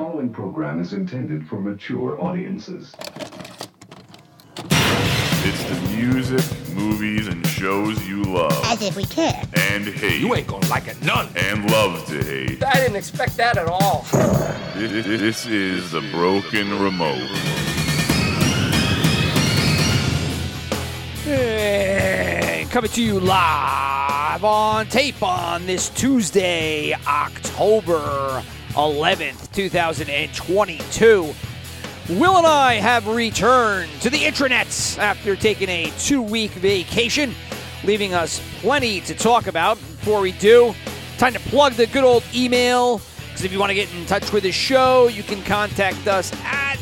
following program is intended for mature audiences. It's the music, movies, and shows you love As if we care. and hate You ain't gonna like it none. and love to hate. I didn't expect that at all. This, this is the Broken Remote. Hey, coming to you live on tape on this Tuesday, October 11th, 2022. Will and I have returned to the intranets after taking a two week vacation, leaving us plenty to talk about. Before we do, time to plug the good old email. Because if you want to get in touch with the show, you can contact us at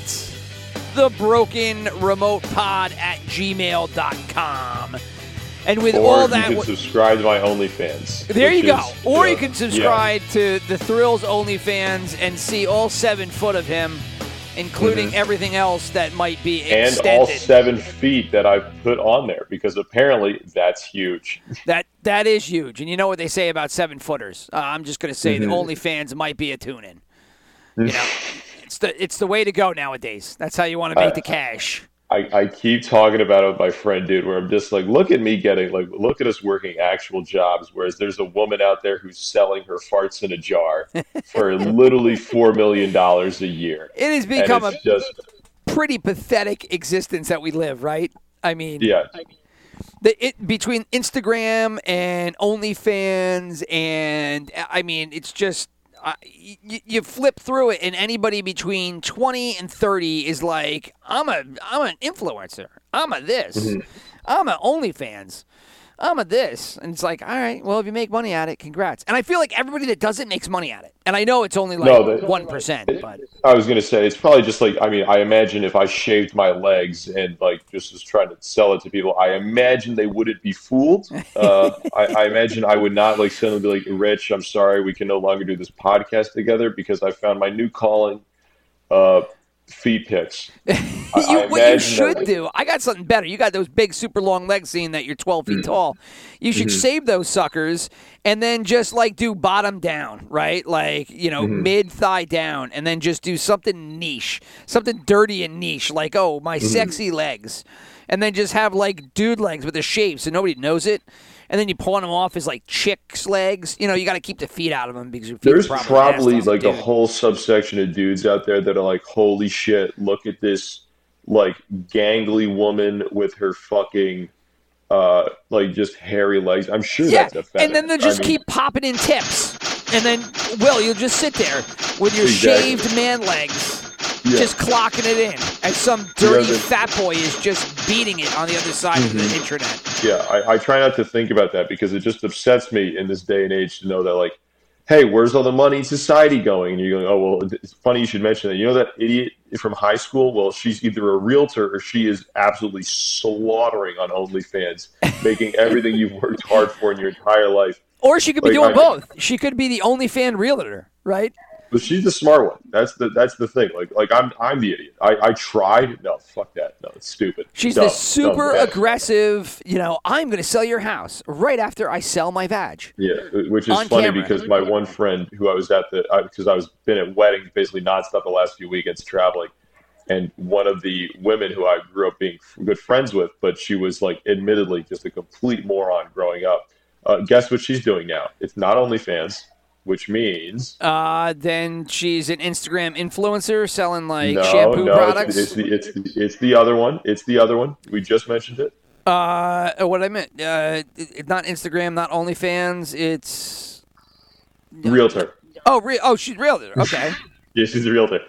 the broken remote pod at gmail.com. And with Or all you that, can w- subscribe to my OnlyFans. there you go. is, Or uh, you can subscribe to the Thrills OnlyFans and see all seven foot of him, including everything else that might be yeah. and extended. all seven feet that I've put on there because apparently that's huge. That that is huge. And you know what they say about seven footers? Uh, I'm just going to say Mm-hmm. the OnlyFans might be a tune in. You know, it's the it's the way to go nowadays. That's how you want to make the cash. I, I keep talking about it with my friend, dude, where I'm just like, look at me getting, like, look at us working actual jobs, whereas there's a woman out there who's selling her farts in a jar for literally $4 million a year. It has become a just, pretty pathetic existence that we live, right? I mean, yeah. the it between Instagram and OnlyFans and I mean it's just uh, you, you flip through it and anybody between 20 and 30 is like I'm a I'm an influencer. I'm a this. I'm a OnlyFans. I'm a this. And it's like, all right, well if you make money at it, congrats. And I feel like everybody that does it makes money at it. And I know it's only like No, they- 1%, but I was gonna say it's probably just like I mean I imagine if I shaved my legs and like just was trying to sell it to people, I imagine they wouldn't be fooled. Uh, I, I imagine I would not like suddenly be like, "Rich, I'm sorry, we can no longer do this podcast together because I found my new calling, uh, feet pics." I- I you, what you should that- do, I got something better. You got those big, super long legs, seeing that you're 12 Mm-hmm. feet tall. You should save those suckers and then just like do bottom down, right? Like, you know, Mm-hmm. mid thigh down, and then just do something niche, something dirty and niche, like, oh, my Mm-hmm. sexy legs. And then just have like dude legs with a shape so nobody knows it. And then you pawn them off as like chicks' legs. You know, you got to keep the feet out of them because your feet There's are probably nasty. like a Dude. whole subsection of dudes out there that are like, "Holy shit, look at this like gangly woman with her fucking uh like just hairy legs." I'm sure Yeah, that's a fetish. and then they I just mean, keep popping in tips, and then Will, you'll just sit there with your Exactly. shaved man legs, Yeah. just clocking it in, and some dirty fat boy is just beating it on the other side of the Mm-hmm. internet. Yeah, I, I try not to think about that because it just upsets me in this day and age to know that like, hey, where's all the money in society going? And you're going, oh well, it's funny you should mention that. You know that idiot from high school? Well, she's either a realtor or she is absolutely slaughtering on OnlyFans, making everything you've worked hard for in your entire life. Or she could be Like, doing I- both. She could be the only fan realtor, right? But she's the smart one. That's the that's the thing. Like like I'm I'm the idiot. I, I tried. No, fuck that. No, it's stupid. She's Dumb, the super dumb, aggressive. You know, I'm going to sell your house right after I sell my vag. Yeah, which is On funny camera. because my one friend who I was at the because I, was been at weddings basically nonstop the last few weekends traveling, and one of the women who I grew up being good friends with, but she was like admittedly just a complete moron growing up. Uh, guess what she's doing now? It's not OnlyFans, which means Uh, then she's an Instagram influencer selling like no, shampoo no, products. It's, it's the it's it's the other one. It's the other one. We just mentioned it. Uh, what I meant, uh, it- not Instagram, not OnlyFans. It's Realtor. oh, re- oh, she's realtor. Okay, Yeah, she's a realtor.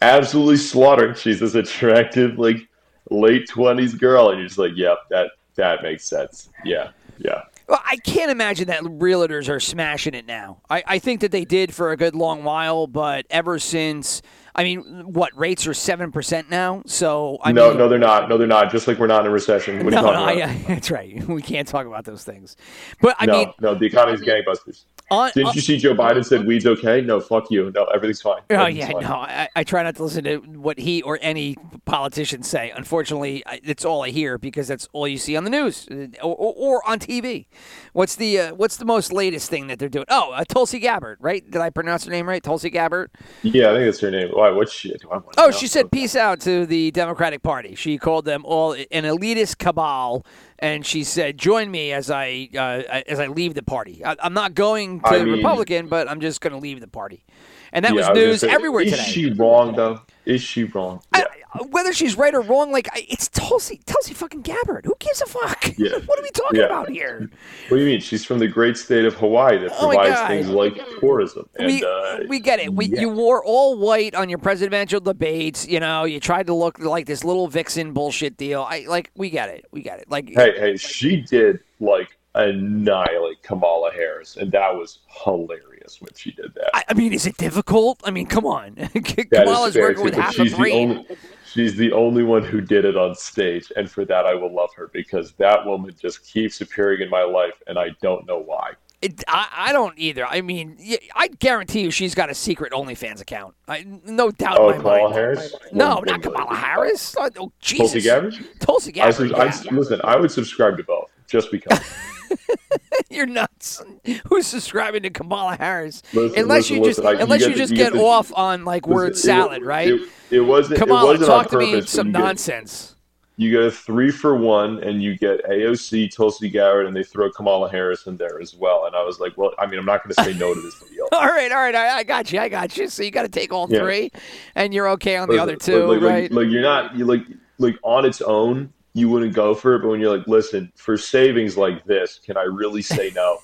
Absolutely slaughtered. She's this attractive, like late twenties girl, and you're just like, yep, that that makes sense. Yeah, yeah. Well, I can't imagine that realtors are smashing it now. I, I think that they did for a good long while, but ever since, I mean, what rates are seven percent now? So I no, mean, no, they're not. No, they're not. Just like we're not in a recession. What no, no, that's right. We can't talk about those things. But I no, mean, no, the economy's gangbusters. On- Didn't on- you see Joe Biden said weed's okay? No, fuck you. No, everything's fine. Oh yeah, fine. no, I, I try not to listen to what he or any politician say. Unfortunately, I, it's all I hear because that's all you see on the news uh, or, or, or on TV. What's the uh, What's the most latest thing that they're doing? Oh, uh, Tulsi Gabbard, right? Did I pronounce her name right? Tulsi Gabbard. Yeah, I think that's her name. Why? What's she? Do I wanna Oh, she said peace out to the Democratic Party. She called them all an elitist cabal, and she said, "Join me as I uh, as I leave the party. I, I'm not going to I the mean- Republican, but I'm just going to leave the party." And that Yeah, was I was news say, everywhere is today. Is she wrong though? Is she wrong? Yeah. Whether she's right or wrong, like it's Tulsi, Tulsi fucking Gabbard. Who gives a fuck? Yeah. what are we talking Yeah. about here? What do you mean? She's from the great state of Hawaii that Oh provides things like tourism. And, we uh, we get it. We, yeah. You wore all white on your presidential debates. You know, you tried to look like this little vixen bullshit deal. I like. We get it. We get it. Like, hey, hey, she did like annihilate Kamala Harris, and that was hilarious when she did that. I, I mean, is it difficult? I mean, come on. Kamala's working with half a the brain. only she's the only one who did it on stage, and for that I will love her because that woman just keeps appearing in my life, and I don't know why. It, I, I don't either. I mean, I guarantee you she's got a secret OnlyFans account. I, no doubt Oh, in my Kamala mind. Harris? No, not Kamala Harris. Oh, Jesus. Tulsi Gabbard? Tulsi I, Gabbard. sub- yeah. I, listen, I would subscribe to both just because. You're nuts. Who's subscribing to Kamala Harris? Listen, unless listen, you just listen, I- unless get you the- just you get, get the- off on like word Listen, it- salad, right? It, it wasn't. Kamala, wasn't talk to me some you get- nonsense. you get a three for one, and you get AOC, Tulsi Gabbard, and they throw Kamala Harris in there as well. And I was like, well, I mean, I'm not going to say no to this deal. All right, all right, I, I got you, I got you. So you got to take all Yeah. three, and you're okay on the other two, like, like, right? Like, you're not you like like on its own, you wouldn't go for it. But when you're like, listen, for savings like this, can I really say no?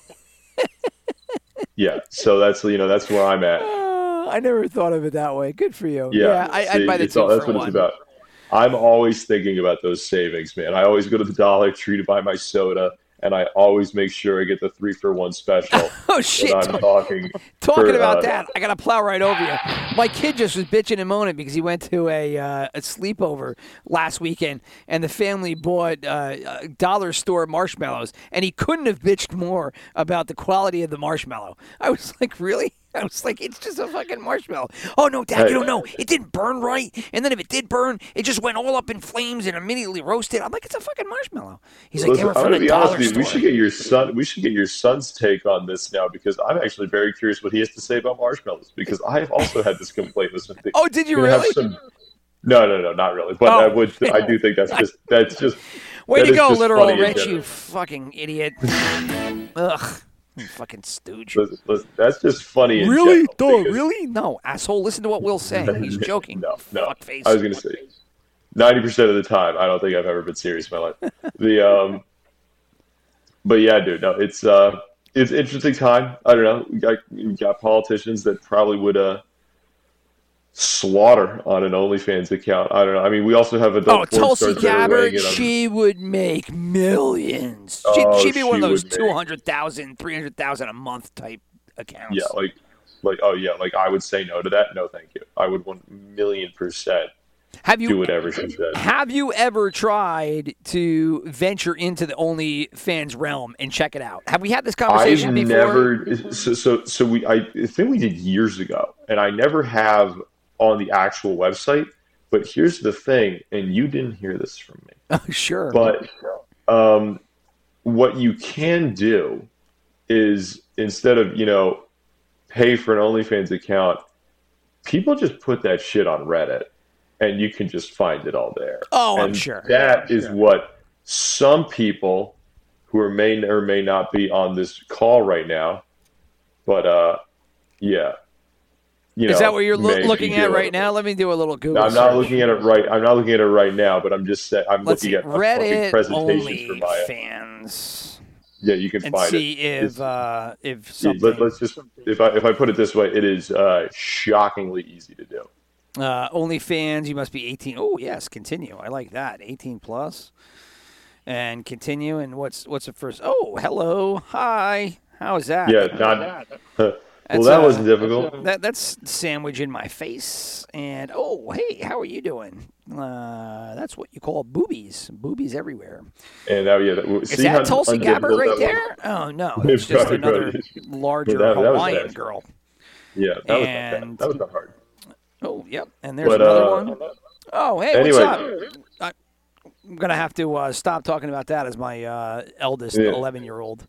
yeah. So that's you know that's where I'm at. Uh, I never thought of it that way. Good for you. Yeah. I, See, I'd buy the all, that's what one. it's about. I'm always thinking about those savings, man. I always go to the Dollar Tree to buy my soda, and I always make sure I get the three for one special. Oh shit! I'm talking. Talking for, about uh, that, I gotta plow right over you. My kid just was bitching and moaning because he went to a uh, a sleepover last weekend, and the family bought uh, uh, dollar store marshmallows, and he couldn't have bitched more about the quality of the marshmallow. I was like, really? I was like, it's just a fucking marshmallow. Oh no, Dad, you don't know. It didn't burn right, and then if it did burn, it just went all up in flames and immediately roasted. I'm like, it's a fucking marshmallow. He's like, Listen, were I'm gonna be honest with you. We should get your son. We should get your son's take on this now because I'm actually very curious what he has to say about marshmallows because I have also had this complaint. Listen, Oh, did you really? some- no, no, no, not really. But Oh. I would. I do think that's just. That's just. Way that to go, literal Rich, you fucking idiot. Ugh. Fucking stooge. Listen, listen, that's just funny. Really? general Duh, because- really? No, asshole. Listen to what Will's saying. He's joking. No, no. Fuckface. I was gonna say, ninety percent of the time, I don't think I've ever been serious in my life. The um, but yeah, dude, no, it's uh, it's interesting time. I don't know. We got we got politicians that probably would uh slaughter on an OnlyFans account. I don't know. I mean, we also have a. Oh, Tulsi stars that are weighing Gabbard, she would make millions. She'd, Oh, she'd be one of those would 200,000, 300,000 a month type accounts. Yeah, like, like, oh yeah, like I would say no to that. No, thank you. I would one million percent have you do whatever she said. have you ever tried to venture into the OnlyFans realm and check it out? Have we had this conversation I've before? never. So, so, so we. I think we did years ago, and I never have on the actual website. But here's the thing, and you didn't hear this from me. Oh, sure. But um, what you can do is instead of you know pay for an OnlyFans account, people just put that shit on Reddit, and you can just find it all there. Oh, I'm And sure. That is what some people who are may or may not be on this call right now, but uh, yeah. You Is that what you're may looking at right now? Let me do a little Google. I'm not search. looking at it right. I'm not looking at it right now, but I'm just. I'm Let's looking see. at Reddit presentations for Maya. OnlyFans. Yeah, you can and find see it. if uh, if something. let, us just if I if I put it this way, it is uh, shockingly easy to do. Uh, OnlyFans, you must be 18. Oh yes, continue. I like that. 18 plus, and continue. And what's what's the first? Oh, hello, hi. How is that? Yeah, not Well, that uh, wasn't difficult. That that's sandwich in my face. And oh, hey, how are you doing? Uh, that's what you call boobies. Boobies everywhere. And that, yeah, that, Is see that how Tulsi Gabbard right there? Oh no, it's just probably, another probably. larger That- that Hawaiian girl. Yeah, that was not And- bad. That was not hard. Oh, yep. And there's But another uh, one. Oh, hey, anyway. what's up? I, I'm gonna have to uh, stop talking about that as my uh, eldest Yeah. 11 year old.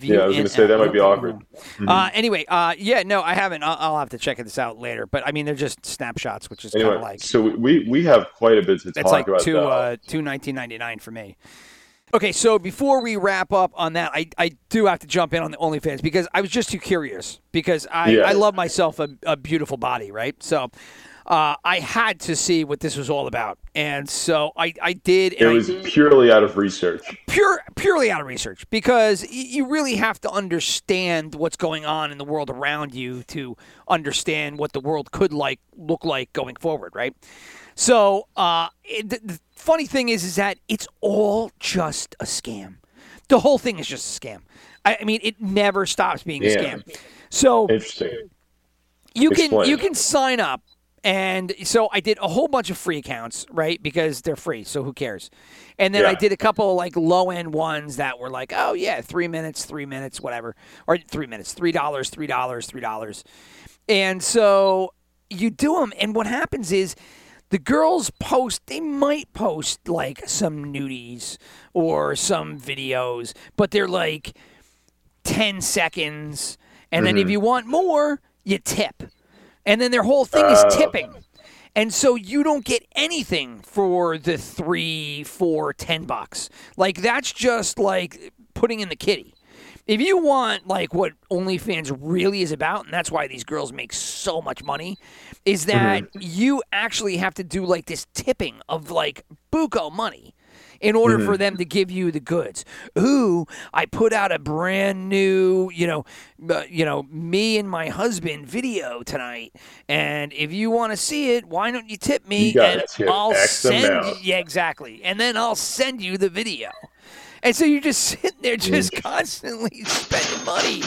Yeah, I was gonna say that might be awkward. Uh, Mm-hmm. anyway, uh, yeah, no, I haven't. I'll, I'll have to check this out later. But I mean, they're just snapshots, which is kind of like so we we have quite a bit to talk like about. two though. uh, two nineteen ninety nine for me. Okay, so before we wrap up on that, I, I do have to jump in on the OnlyFans because I was just too curious because I, Yeah. I love myself a, a beautiful body, right? So uh, I had to see what this was all about, and so I, I did. it was purely out of research. pure purely out of research because you really have to understand what's going on in the world around you to understand what the world could like look like going forward, right? So uh, it, the, funny thing is, is that it's all just a scam. The whole thing is just a scam. I, I mean, it never stops being a scam. So Interesting. you can Explain. you can sign up and so i did a whole bunch of free accounts right? Because they're free so who cares? And then i did a couple like low end ones that were like oh yeah three minutes three minutes whatever. Or three minutes three dollars three dollars three dollars. And so you do them and what happens is the girls post they might post like some nudies or some videos but they're like 10 seconds. And then if mm-hmm. you want more you tip and then their whole thing is uh. tipping. And so you don't get anything for the three four ten bucks. Like that's just like putting in the kitty. If you want like what OnlyFans really is about, and that's why these girls make so much money, is that mm-hmm. you actually have to do like this tipping of like buco money in order for them to give you the goods. Ooh, I put out a brand new, you know, uh, you know, me and my husband video tonight, and if you want to see it, why don't you tip me? You and I'll X send amount. yeah, exactly, and then I'll send you the video. And so you're just sitting there, just constantly spending money.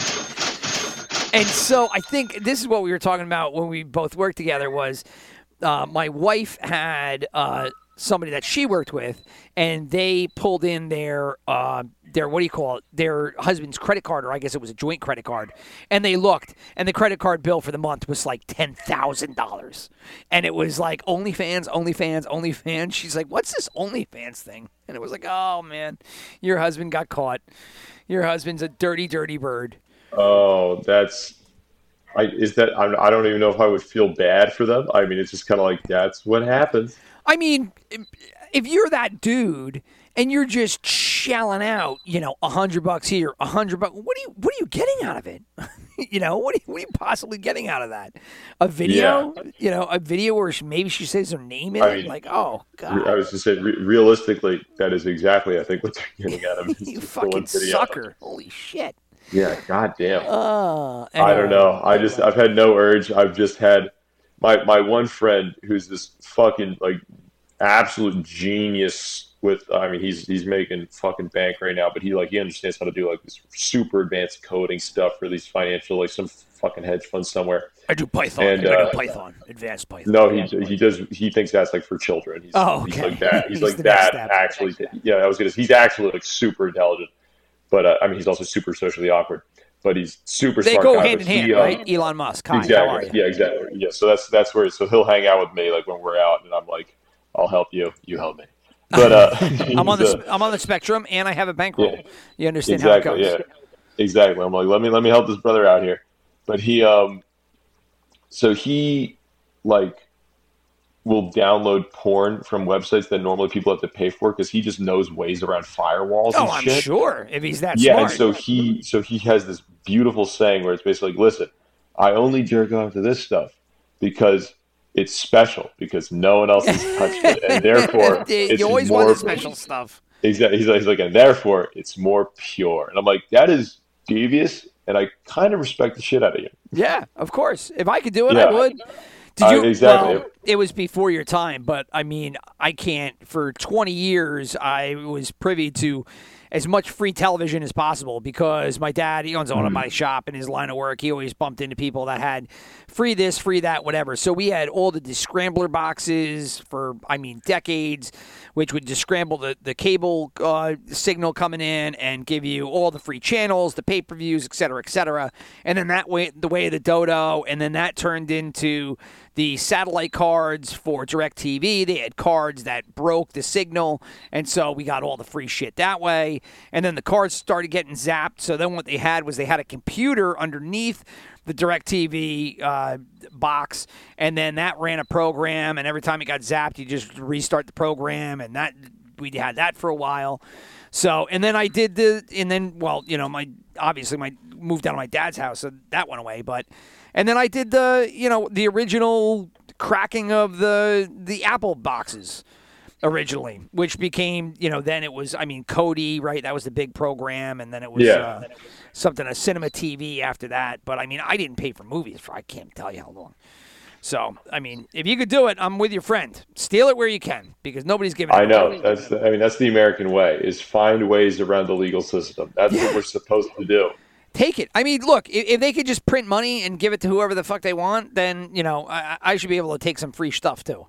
And so I think this is what we were talking about when we both worked together. Was uh, my wife had uh, somebody that she worked with, and they pulled in their uh, their what do you call it? Their husband's credit card, or I guess it was a joint credit card. And they looked, and the credit card bill for the month was like ten thousand dollars, and it was like OnlyFans, OnlyFans, OnlyFans. She's like, "What's this OnlyFans thing?" And it was like, "Oh man, your husband got caught. Your husband's a dirty, dirty bird." Oh, that's. I is that I, I don't even know if I would feel bad for them. I mean, it's just kind of like that's what happens. I mean, if- you're that dude and you're just shelling out, you know, a hundred bucks here, a hundred bucks, what are you, what are you getting out of it? you know, what are, you, what are you possibly getting out of that? A video, you know, a video where she, maybe she says her name in I it, mean, like, oh god. I was just saying, re- realistically, that is exactly I think what they're getting out of it. you fucking sucker! Holy shit! Yeah, goddamn. Uh, I don't know. I just I've had no urge. I've just had my my one friend who's this fucking like absolute genius with I mean he's he's making fucking bank right now, but he like he understands how to do like this super advanced coding stuff for these financial like some fucking hedge fund somewhere. I do Python. And, I uh, do Python, advanced Python. No, he he does he thinks that's like for children. He's, Oh, he's like that. He's, He's like that actually. Yeah, I was gonna. He's actually like super intelligent, but uh, I mean he's also super socially awkward. But he's super They smart. go guy, hand in hand, he, uh, right? Elon Musk. Hi, exactly. how are you? Yeah, exactly. Yeah, so that's that's where so he'll hang out with me like when we're out, and I'm like, I'll help you, you help me. But uh, I'm on the uh, I'm on the spectrum, and I have a bankroll. Yeah. You understand exactly. how it Yeah, exactly. I'm like, let me let me help this brother out here. But he um, so he like will download porn from websites that normally people have to pay for because he just knows ways around firewalls Oh, I'm shit. sure if he's that yeah, smart. and so he so he has this beautiful saying where it's basically like, listen, I only jerk off to this stuff because it's special because no one else has touched it, and therefore it's you always more want the special stuff. Exactly. He's like, he's like, and therefore it's more pure. And I'm like, that is devious, and I kind of respect the shit out of you. Yeah, of course. If I could do it, Yeah. I would. Did Uh, exactly. well, it was before your time, but I mean, I can't. For 20 years, I was privy to as much free television as possible because my dad he owns a my shop in his line of work. He always bumped into people that had free this, free that, whatever. So we had all the scrambler boxes for I mean decades, which would just scramble the the cable uh, signal coming in and give you all the free channels, the pay per views, et cetera, et cetera. And then that way the way of the dodo, and then that turned into the satellite cards for DirecTV. They had cards that broke the signal, and so we got all the free shit that way. And then the cards started getting zapped. So then what they had was they had a computer underneath the DirecTV uh, box, and then that ran a program. And every time it got zapped, you just restart the program, and that we had that for a while. So, and then I did the, and then well, you know, my obviously my moved out of my dad's house, so that went away, but. And then I did the, you know, the original cracking of the the Apple boxes originally, which became, you know, then it was, I mean, Kodi, right? That was the big program, and then it was Yeah. uh, something a cinema TV after that. But I mean, I didn't pay for movies for I can't tell you how long. So I mean, if you could do it, I'm with your friend. Steal it where you can because nobody's giving. I know away. that's the, I mean that's the American way is find ways around the legal system. That's Yeah. what we're supposed to do. Take it. I mean, look, if, if they could just print money and give it to whoever the fuck they want, then you know I, I should be able to take some free stuff too.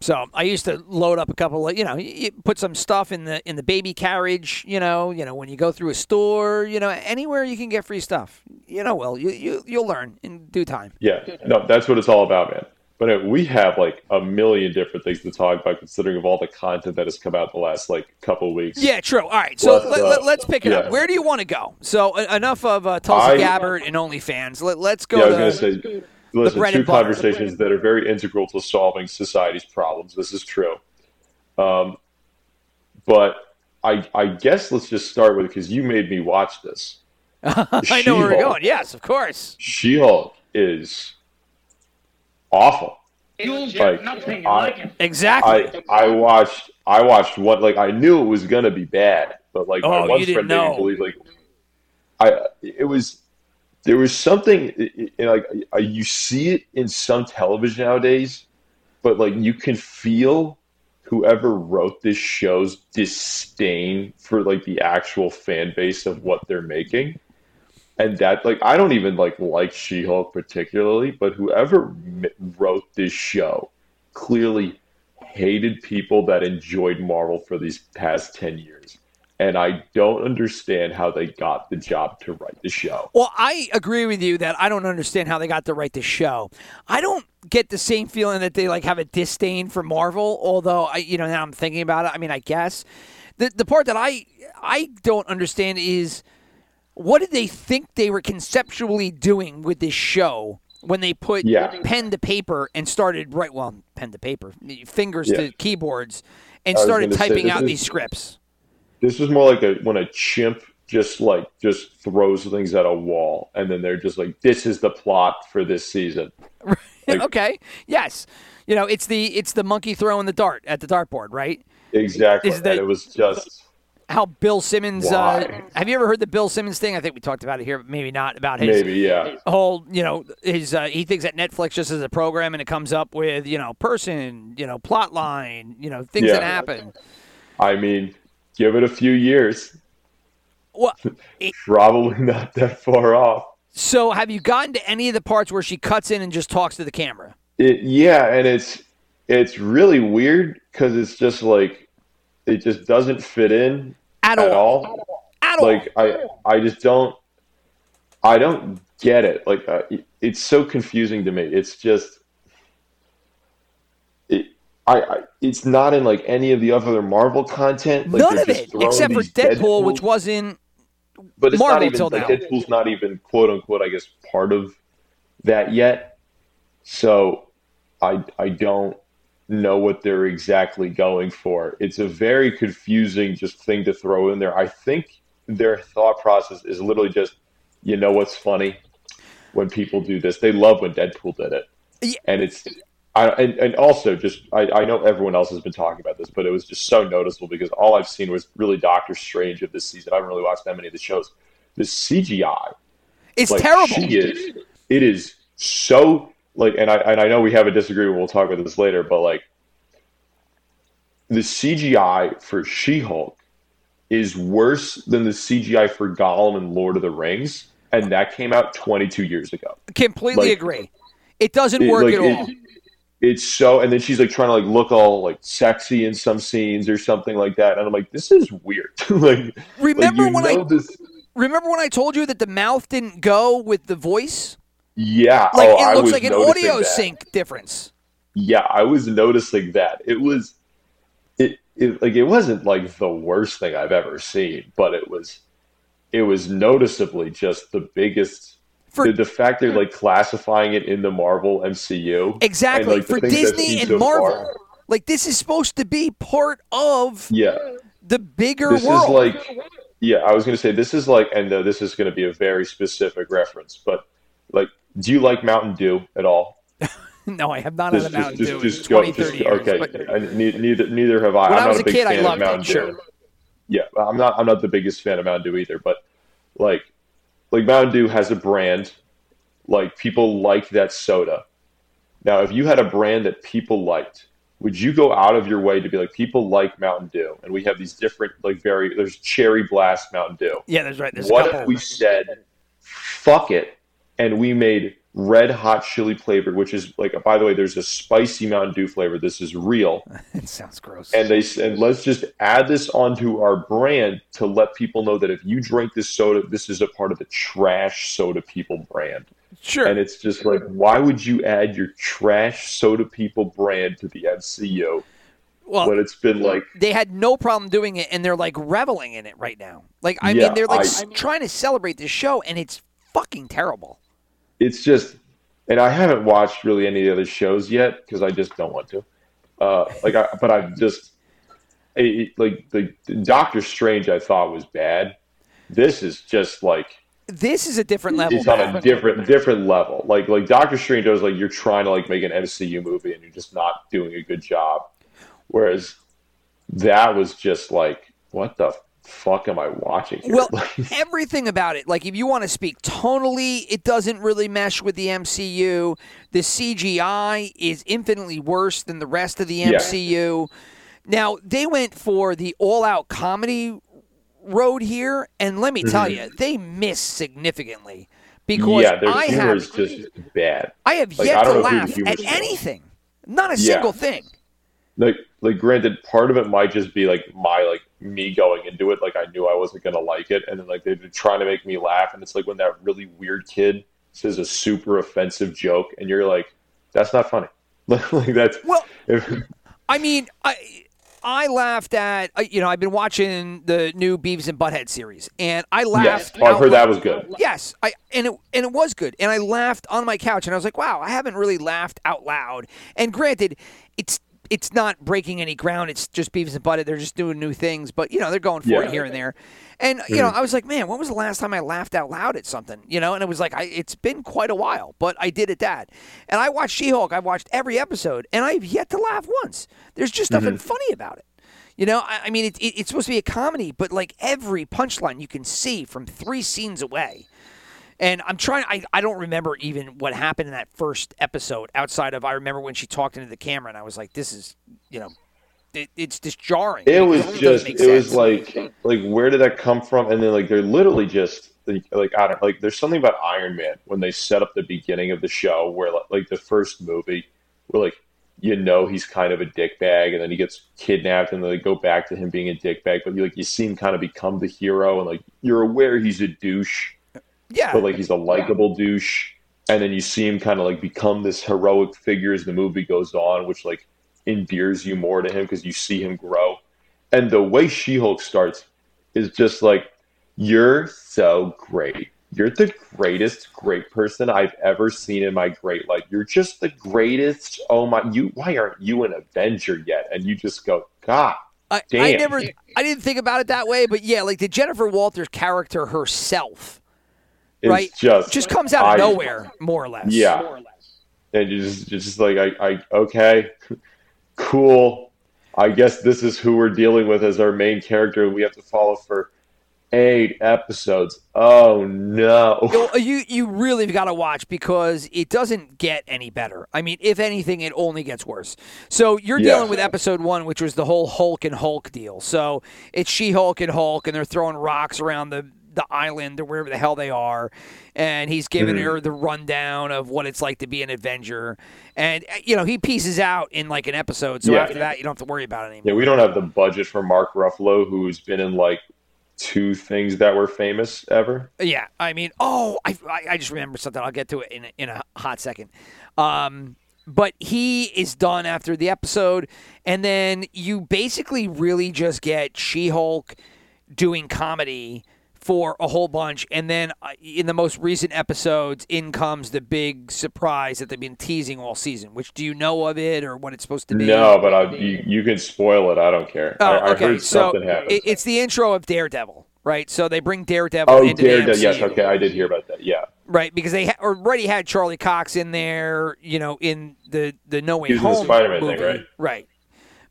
So I used to load up a couple of, you know, you you put some stuff in the in the baby carriage, you know, you know when you go through a store, you know, anywhere you can get free stuff. You know, well, you you you'll learn in due time. Yeah, no, that's what it's all about, man. But uh, we have like a million different things to talk about, considering of all the content that has come out the last like couple weeks. Yeah, true. All right, so Let's, let, uh, let, let's pick it up. Where do you want to go? So uh, enough of uh, Tulsi I- Gabbard and OnlyFans. Let, let's go Yeah, I to was going to say, listen, two conversations that are very integral to solving society's problems. This is true. Um, but I, I guess let's just start with because you made me watch this. I know where we're going. Yes, of course. She-Hulk is awful. You'll Like, nothing I- like it. Exactly. I I watched I watched one like I knew it was gonna be bad, but like Oh, my one you didn't friend made know. me believe like I it was there was something i- i- like I- you see it in some television nowadays, but like you can feel whoever wrote this show's disdain for like the actual fan base of what they're making. And that like I don't even like like She-Hulk particularly, but whoever wrote this show clearly hated people that enjoyed Marvel for these past 10 years. And I don't understand how they got the job to write the show. Well, I agree with you that I don't understand how they got to write the show. I don't get the same feeling that they like have a disdain for Marvel. Although I, you know, now I'm thinking about it. I mean, I guess the the part that I I don't understand is what did they think they were conceptually doing with this show when they put Yeah. pen to paper and started right well pen to paper fingers Yeah. to keyboards and started gonna say, typing out is- these scripts. This is more like a when a chimp just like just throws things at a wall and then they're just like this is the plot for this season. Like- okay. Yes. You know, it's the it's the monkey throwing the dart at the dartboard, right? Exactly. And it was just How Bill Simmons. Uh, have you ever heard the Bill Simmons thing? I think we talked about it here, but maybe not. About his maybe, yeah. whole, you know, his uh, he thinks that Netflix just is a program and it comes up with you know person, you know, plot line, you know, things Yeah. that happen. I mean, give it a few years. Well, Probably not that far off. so have you gotten to any of the parts where she cuts in and just talks to the camera? It, yeah, and it's it's really weird because it's just like it just doesn't fit in At, at all. all. At all. Like I I just don't I don't get it. Like uh, it- it's so confusing to me. It's just it I, I it's not in like any of the other Marvel content. Like, None of it, except for Deadpool, which was in but it's Marvel not even like now. Deadpool's not even quote unquote I guess part of that yet. So I I don't know what they're exactly going for. It's a very confusing just thing to throw in there. I think their thought process is literally just you know what's funny when people do this. They love when Deadpool did it. Yeah. And it's I, and, and also just I, I know everyone else has been talking about this, but it was just so noticeable because all I've seen was really Doctor Strange of this season. I haven't really watched that many of the shows. The CGI it's like terrible. she is it is so like, and I and I know we have a disagreement. We'll talk about this later, but like, the CGI for She-Hulk is worse than the CGI for Gollum and Lord of the Rings, and that came out 22 years ago. Completely Like- agree. It doesn't It- work like, at it- all. It's so, and then she's like trying to like look all like sexy in some scenes or something like that, and I'm like, this is weird. like, Remember like, when I this? remember when I told you that the mouth didn't go with the voice? Yeah, Like oh, it I looks like an audio that. sync difference. Yeah, I was noticing that. It was, it, it like it wasn't like the worst thing I've ever seen, but it was, it was noticeably just the biggest. For- the, the fact they're like classifying it in the Marvel MCU. Exactly. and, like, For Disney and so Marvel. far. Like this is supposed to be part of Yeah, the bigger this world. is like yeah i was going to say this is like and uh, this is going to be a very specific reference but like do you like mountain dew at all no, I have not had a Mountain Dew in just 20, go 30 just, years. okay but- I, neither neither have i When i'm I not was a big kid, I fan loved of it, mountain sure. dew yeah i'm not i'm not the biggest fan of mountain dew either but like like mountain dew has a brand like people like that soda now if you had a brand that people liked would you go out of your way to be like people like mountain dew and we have these different like very there's cherry blast mountain dew yeah, that's right. There's what if we said fuck it and we made red hot chili flavored which is like by the way there's a spicy mountain dew flavor this is real it sounds gross. and they s- and let's just add this onto our brand to let people know that if you drink this soda this is a part of the trash soda people brand sure. and it's just like why would you add your trash soda people brand to the mcu well, when it's been like they had no problem doing it, and they're like reveling in it right now. Like I Yeah, mean, they're like I- trying to celebrate this show, and it's fucking terrible. It's just and i haven't watched really any of the other shows yet because i just don't want to. Uh like i but i've just it, like the doctor strange i thought was bad. This is just like This is a different level. it's on a different different level. Like like doctor strange was like you're trying to like make an mcu movie and you're just not doing a good job. Whereas that was just like what the fuck am i watching here? Well, everything about it, like if you want to speak tonally, it doesn't really mesh with the MCU. The CGI is infinitely worse than the rest of the Yeah. MCU. Now, they went for the all out comedy road here, and let me tell you, they missed significantly because Mm-hmm. yeah their I humor have is just bad I have like, yet I to don't know who the laugh at anything. Not a Yeah. single thing. Like like granted part of it might just be like my like me going into it like i knew i wasn't going to like it and then like they're trying to make me laugh and it's like when that really weird kid says a super offensive joke and you're like that's not funny like that's Well, if, I mean, I I laughed at uh, you know I've been watching the new Beavis and Butthead series, and I laughed. i've out heard that was good Yes, I and it and it was good, and I laughed on my couch, and I was like, wow, I haven't really laughed out loud. And granted, it's it's not breaking any ground. It's just Beavis and Butthead. They're just doing new things, but you know they're going for Yeah. it here and there. And you know, mm. I was like, man, when was the last time I laughed out loud at something? You know, and it was like, I, it's been quite a while, but I did at that. And I watched She-Hulk. I've watched every episode, and I've yet to laugh once. There's just nothing mm-hmm. funny about it. You know, I, I mean, it, it, it's supposed to be a comedy, but like every punchline you can see from three scenes away. And I'm trying. I, I don't remember even what happened in that first episode. Outside of I remember when she talked into the camera, and I was like, "This is, you know, it, it's just jarring." it was just it was like like where did that come from and then like they're literally just like, like i don't like there's something about iron man when they set up the beginning of the show where like, like the first movie where like you know he's kind of a dickbag and then he gets kidnapped and then they go back to him being a dickbag but you like you see him kind of become the hero and like you're aware he's a douche yeah, but like he's a likable douche and then you see him kind of like become this heroic figure as the movie goes on which like endears you more to him because you see him grow. And the way she-hulk starts is just like you're so great. You're the greatest great person i've ever seen in my great life. You're just the greatest. Oh my you why aren't you an avenger yet? And you just go god I, I never, I didn't think about it that way, but yeah, like the Jennifer Walters character herself, right? just just comes out of I- nowhere, more or less. Yeah. and you just you're just like I, I okay cool i guess this is who we're dealing with as our main character we have to follow for eight episodes. Oh no. You you really got to watch because it doesn't get any better. I mean, if anything, it only gets worse. So you're Yeah. dealing with episode one, which was the whole Hulk and Hulk deal. So it's She Hulk and Hulk, and they're throwing rocks around the the island or wherever the hell they are, and he's giving Mm-hmm. her the rundown of what it's like to be an Avenger, and uh, you know he pieces out in like an episode. So Yeah. after that, you don't have to worry about it anymore. Yeah, we don't have the budget for Mark Ruffalo, who's been in like two things that were famous ever. Yeah, I mean, oh, I, I, just remember something. I'll get to it in a, in a hot second. Um, but he is done after the episode, and then you basically really just get She-Hulk doing comedy for a whole bunch, and then uh, in the most recent episodes, in comes the big surprise that they've been teasing all season. Which do you know of it or what it's supposed to be? No, but I, you, you can spoil it. I don't care. Oh, I, I okay. heard so something happened. it, it's the intro of Daredevil, right? So they bring Daredevil oh, into Daredevil. the Yes, okay, I did hear about that. Yeah, Right, because they ha- already had Charlie Cox in there, you know, in the the No Way He was the Home Spider-Man movie, thing, right? Right.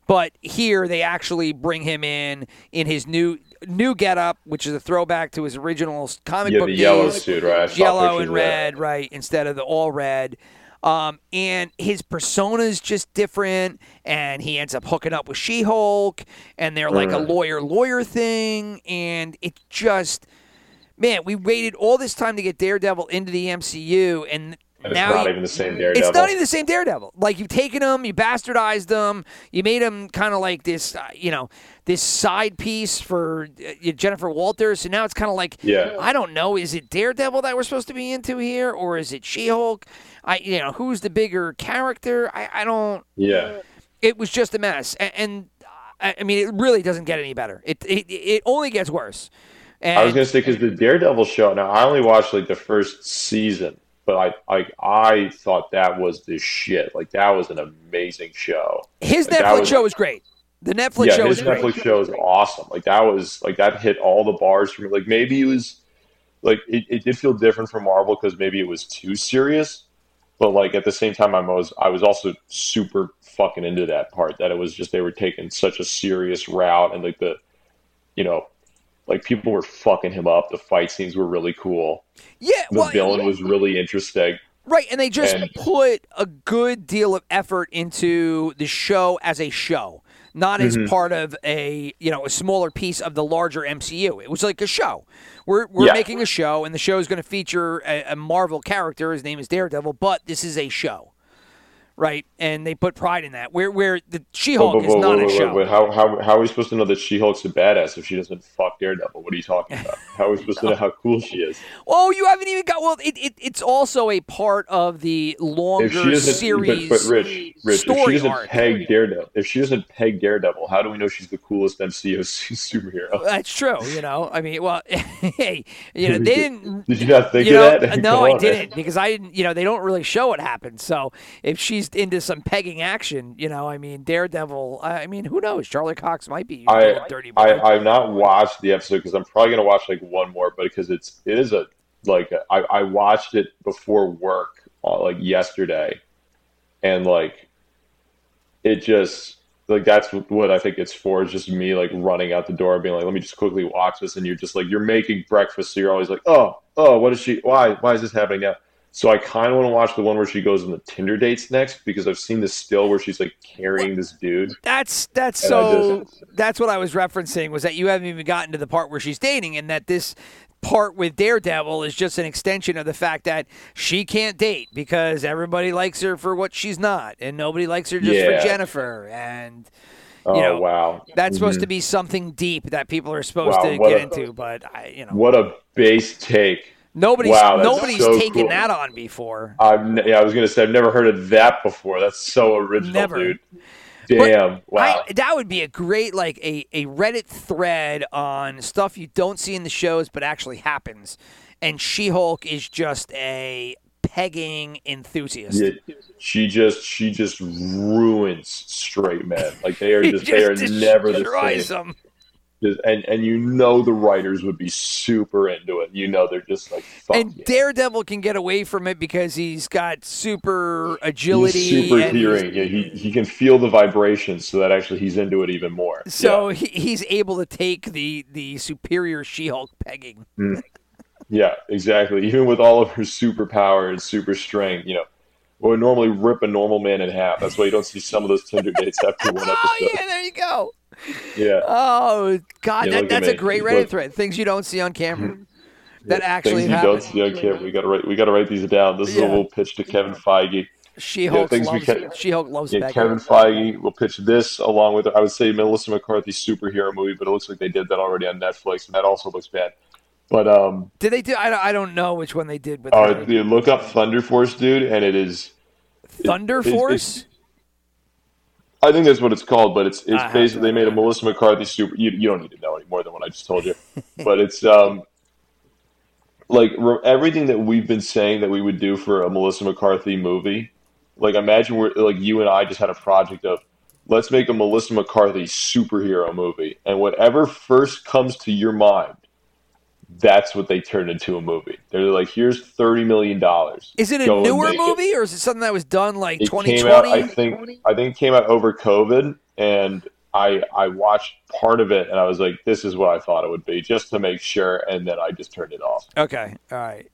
But here they actually bring him in in his new new getup, which is a throwback to his original comic yeah, book the yellow days. suit, right? Yellow and that. red, right, instead of the all red. Um, and his persona is just different, and he ends up hooking up with She-Hulk, and they're like a Mm. lawyer lawyer thing, and it just, man, we waited all this time to get Daredevil into the MCU, and And it's now not you- even the same Daredevil. it's not even the same Daredevil. Like you've taken him, you bastardized him, you made him kind of like this, uh, you know, this side piece for uh, Jennifer Walters. And now it's kind of like, Yeah. I don't know, is it Daredevil that we're supposed to be into here, or is it She-Hulk? I, you know, who's the bigger character? I, I don't. yeah. It was just a mess, and, and I I mean, it really doesn't get any better. It it, it only gets worse. And I was gonna say because the Daredevil show. Now I only watched like the first season, but I like I thought that was the shit. Like that was an amazing show. his like, Netflix was- show is great. The Netflix yeah, show his great. Netflix show is awesome. Like that was like that hit all the bars for me. Like maybe it was like it, it did feel different from Marvel because maybe it was too serious. But like at the same time, I was I was also super fucking into that part that it was just they were taking such a serious route and like the, you know, like people were fucking him up. The fight scenes were really cool. Yeah, The well, villain was really interesting. Right, and they just And- put a good deal of effort into the show as a show, not Mm-hmm. as part of a you know a smaller piece of the larger MCU. It was like a show. We're we're Yeah. making a show, and the show is going to feature a, a Marvel character. His name is Daredevil, but this is a show, right? And they put pride in that. Where where the She-Hulk is but- not but- a but- show. how, how, how are we supposed to know that She-Hulk's a badass if she doesn't fuck Daredevil? What are you talking about? How are we supposed to know how cool she is? Oh, you haven't even got. Well, it, it it's also a part of the longer she series. but, but Rich, Rich, if she doesn't arc. peg Daredevil, if she doesn't peg Daredevil, how do we know she's the coolest MCU superhero? That's true. You know, I mean, well, hey, you know, they didn't. Did you not think you of know, that? no, Come I didn't because I didn't. You know, they don't really show what happened. So if she's into some pegging action, you know, I mean, Daredevil. I mean, who knows? Charlie Cox might be I, dirty boy. I I've not watched the episode because I'm probably gonna watch like one more, but because it's it is a like I I watched it before work uh, like yesterday, and like it just like that's what I think it's for. Is just me like running out the door, being like, let me just quickly watch this, and you're just like you're making breakfast, so you're always like, oh oh, what is she? Why why is this happening now? So I kind of want to watch the one where she goes on the Tinder dates next because I've seen this still where she's like carrying this dude. That's that's And so. That's what I was referencing was that you haven't even gotten to the part where she's dating, and that this part with Daredevil is just an extension of the fact that she can't date because everybody likes her for what she's not, and nobody likes her just Yeah. for Jennifer, and Oh You know, wow, that's supposed Mhm. to be something deep that people are supposed Wow, to get a- into, but I, you know, What a base take. Nobody's wow, nobody's so taken cool. that on before. Ne- yeah, I was gonna say I've never heard of that before. That's so original, Never. dude. Damn! wow. I, that would be a great like a, a Reddit thread on stuff you don't see in the shows but actually happens. And She-Hulk is just a pegging enthusiast. Yeah, she just she just ruins straight men. Like they are He just, they are never the same. them. Just, and and you know the writers would be super into it. You know they're just like fuck and yeah. Daredevil can get away from it because he's got super agility. He's super hearing. Yeah, he, he can feel the vibrations, so that actually he's into it even more. So he, he's able to take the the superior She-Hulk pegging. yeah. yeah, exactly. Even with all of her superpower and super strength, you know, would normally rip a normal man in half. That's why you don't see some of those Tinder dates after one episode. Oh yeah, there you go. Yeah. Oh God, Yeah, that, that's a great Reddit Look. thred. Things you don't see on camera. That actually things you don't see on camera. We gotta write. We gotta write these down. This is Yeah. what we'll pitch to Kevin Feige. She-Hulk things we loves can- She-Hulk loves Yeah. Kevin Feige will pitch this along with I would say Melissa McCarthy's superhero movie, but it looks like they did that already on Netflix, and that also looks bad. But um, Did they do? I don't, I don't know which one they did with uh, dude, look up Thunder Force, dude, and it is. Thunder it's- Force. I think that's what it's called, but it's it's basically they made a Melissa McCarthy super. You, you don't need to know any more than what I just told you, but it's um like re- everything that we've been saying that we would do for a Melissa McCarthy movie. Like imagine we're like you and I just had a project of let's make a Melissa McCarthy superhero movie, and whatever first comes to your mind, that's what they turned into a movie. They're like, here's thirty million dollars. Is it a Go newer make it. movie or is it something that was done like 2020? I think, I think it came out over COVID, and I I watched part of it, and I was like, this is what I thought it would be, just to make sure, and then I just turned it off. Okay, all right.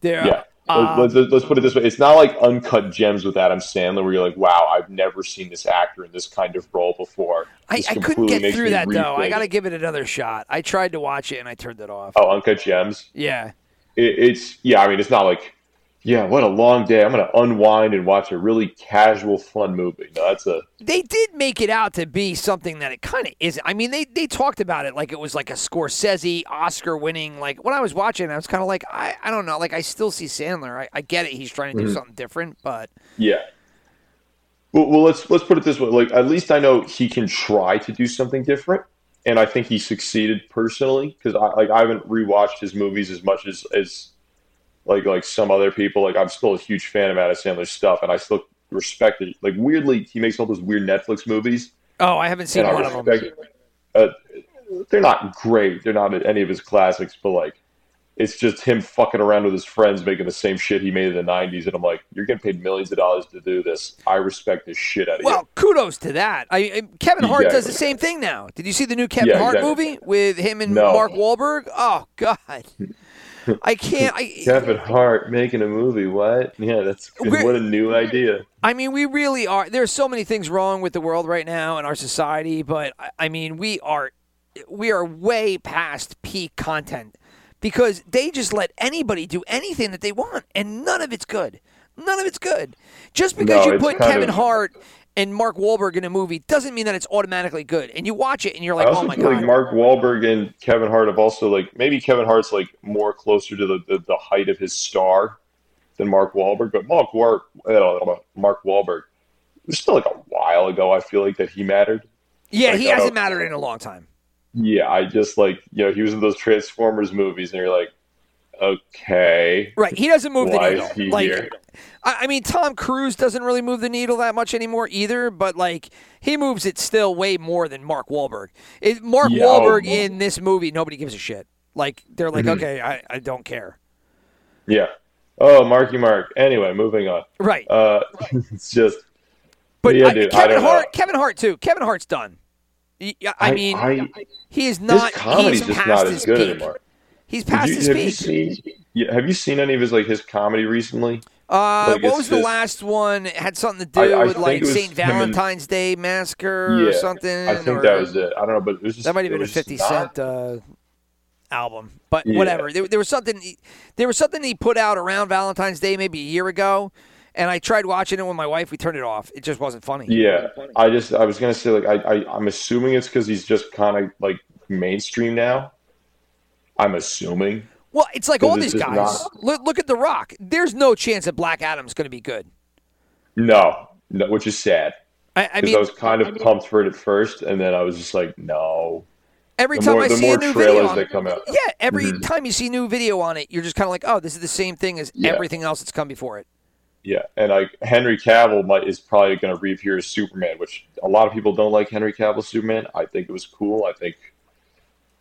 There. Yeah. Uh, let's, let's, let's put it this way: it's not like uncut gems with Adam Sandler, where you're like, "Wow, I've never seen this actor in this kind of role before." I, This I couldn't get through that though. I got to give it another shot. I tried to watch it and I turned it off. Oh, uncut gems. Yeah. It, it's yeah. I mean, it's not like, yeah, what a long day. I'm gonna unwind and watch a really casual, fun movie. No, that's a They did make it out to be something that it kind of isn't. I mean, they, they talked about it like it was like a Scorsese Oscar winning. Like when I was watching, I was kind of like, I, I don't know. Like I still see Sandler. I, I get it. He's trying to do mm-hmm. something different, but Yeah. Well, well, let's let's put it this way. Like, at least I know he can try to do something different, and I think he succeeded personally because I like I haven't rewatched his movies as much as as like like some other people. Like, I'm still a huge fan of Adam Sandler's stuff, and I still respect it. Like, weirdly, he makes all those weird Netflix movies, oh, I haven't seen one of them. Uh, they're not great. They're not any of his classics, but like. It's just him fucking around with his friends making the same shit he made in the 90s. And I'm like, you're getting paid millions of dollars to do this. I respect the shit out of you. Well, kudos to that. I, I Kevin Hart does the same thing now. Did you see the new Kevin Yeah, Hart exactly. movie with him and No. Mark Wahlberg? Oh God, I can't. I, Kevin Hart making a movie. What? Yeah, that's what a new idea. I mean, we really are. There's so many things wrong with the world right now and our society, but I- mean, we are we are way past peak content because they just let anybody do anything that they want, and none of it's good. None of it's good. Just because No, you put Kevin of- Hart and Mark Wahlberg in a movie doesn't mean that it's automatically good. And you watch it and you're like, I also oh my feel god. like Mark Wahlberg and Kevin Hart have also like maybe Kevin Hart's like more closer to the, the, the height of his star than Mark Wahlberg, but Mark War, uh, Mark Wahlberg. It was still like a while ago. I feel like that he mattered. yeah, like, he hasn't mattered in a long time. Yeah, I just like you know he was in those Transformers movies, and you're like, okay, Right. He doesn't move the needle. like here? I, I mean Tom Cruise doesn't really move the needle that much anymore either, but like he moves it still way more than Mark Wahlberg. It, Mark oh. Wahlberg in this movie, nobody gives a shit. Like they're like, Mhm. okay, I, I don't care. yeah. Oh, Marky Mark. Anyway, moving on. Right. Uh, it's just But yeah, I- dude, I Kevin don't know. Hart, Kevin Hart too. Kevin Hart's done. He- I, mean, I, he is not. his comedy's he's just not as good peak. anymore. He's past you- his have you peak. seen? Have you seen any of his like his comedy recently? Uh, Like, what was the just- last one? It had something to do I- I with like St. him and- Valentine's Day Massacre or something. I think or- that was it. I don't know, but it was just That might have been a Fifty Cent uh, album, but Yeah. whatever. There, there was something. There was something he put out around Valentine's Day, maybe a year ago, and I tried watching it with my wife. We turned it off. It just wasn't funny. Yeah, I just I was gonna say like I, I I'm assuming it's because he's just kind of like mainstream now. I'm assuming. Well, it's like all these guys. not- Look, look at The Rock. There's no chance that Black Adam's going to be good. No, no, which is sad I, I mean, I, was kind of pumped for it at first, and then I was just like, no. every The time more I see a new trailers video, on, that come out. yeah, every Mhm. time you see new video on it, you're just kind of like, oh, this is the same thing as Yeah. everything else that's come before it. Yeah, and like Henry Cavill might is probably going to reappear as Superman, which a lot of people don't like Henry Cavill's Superman. I think it was cool. I think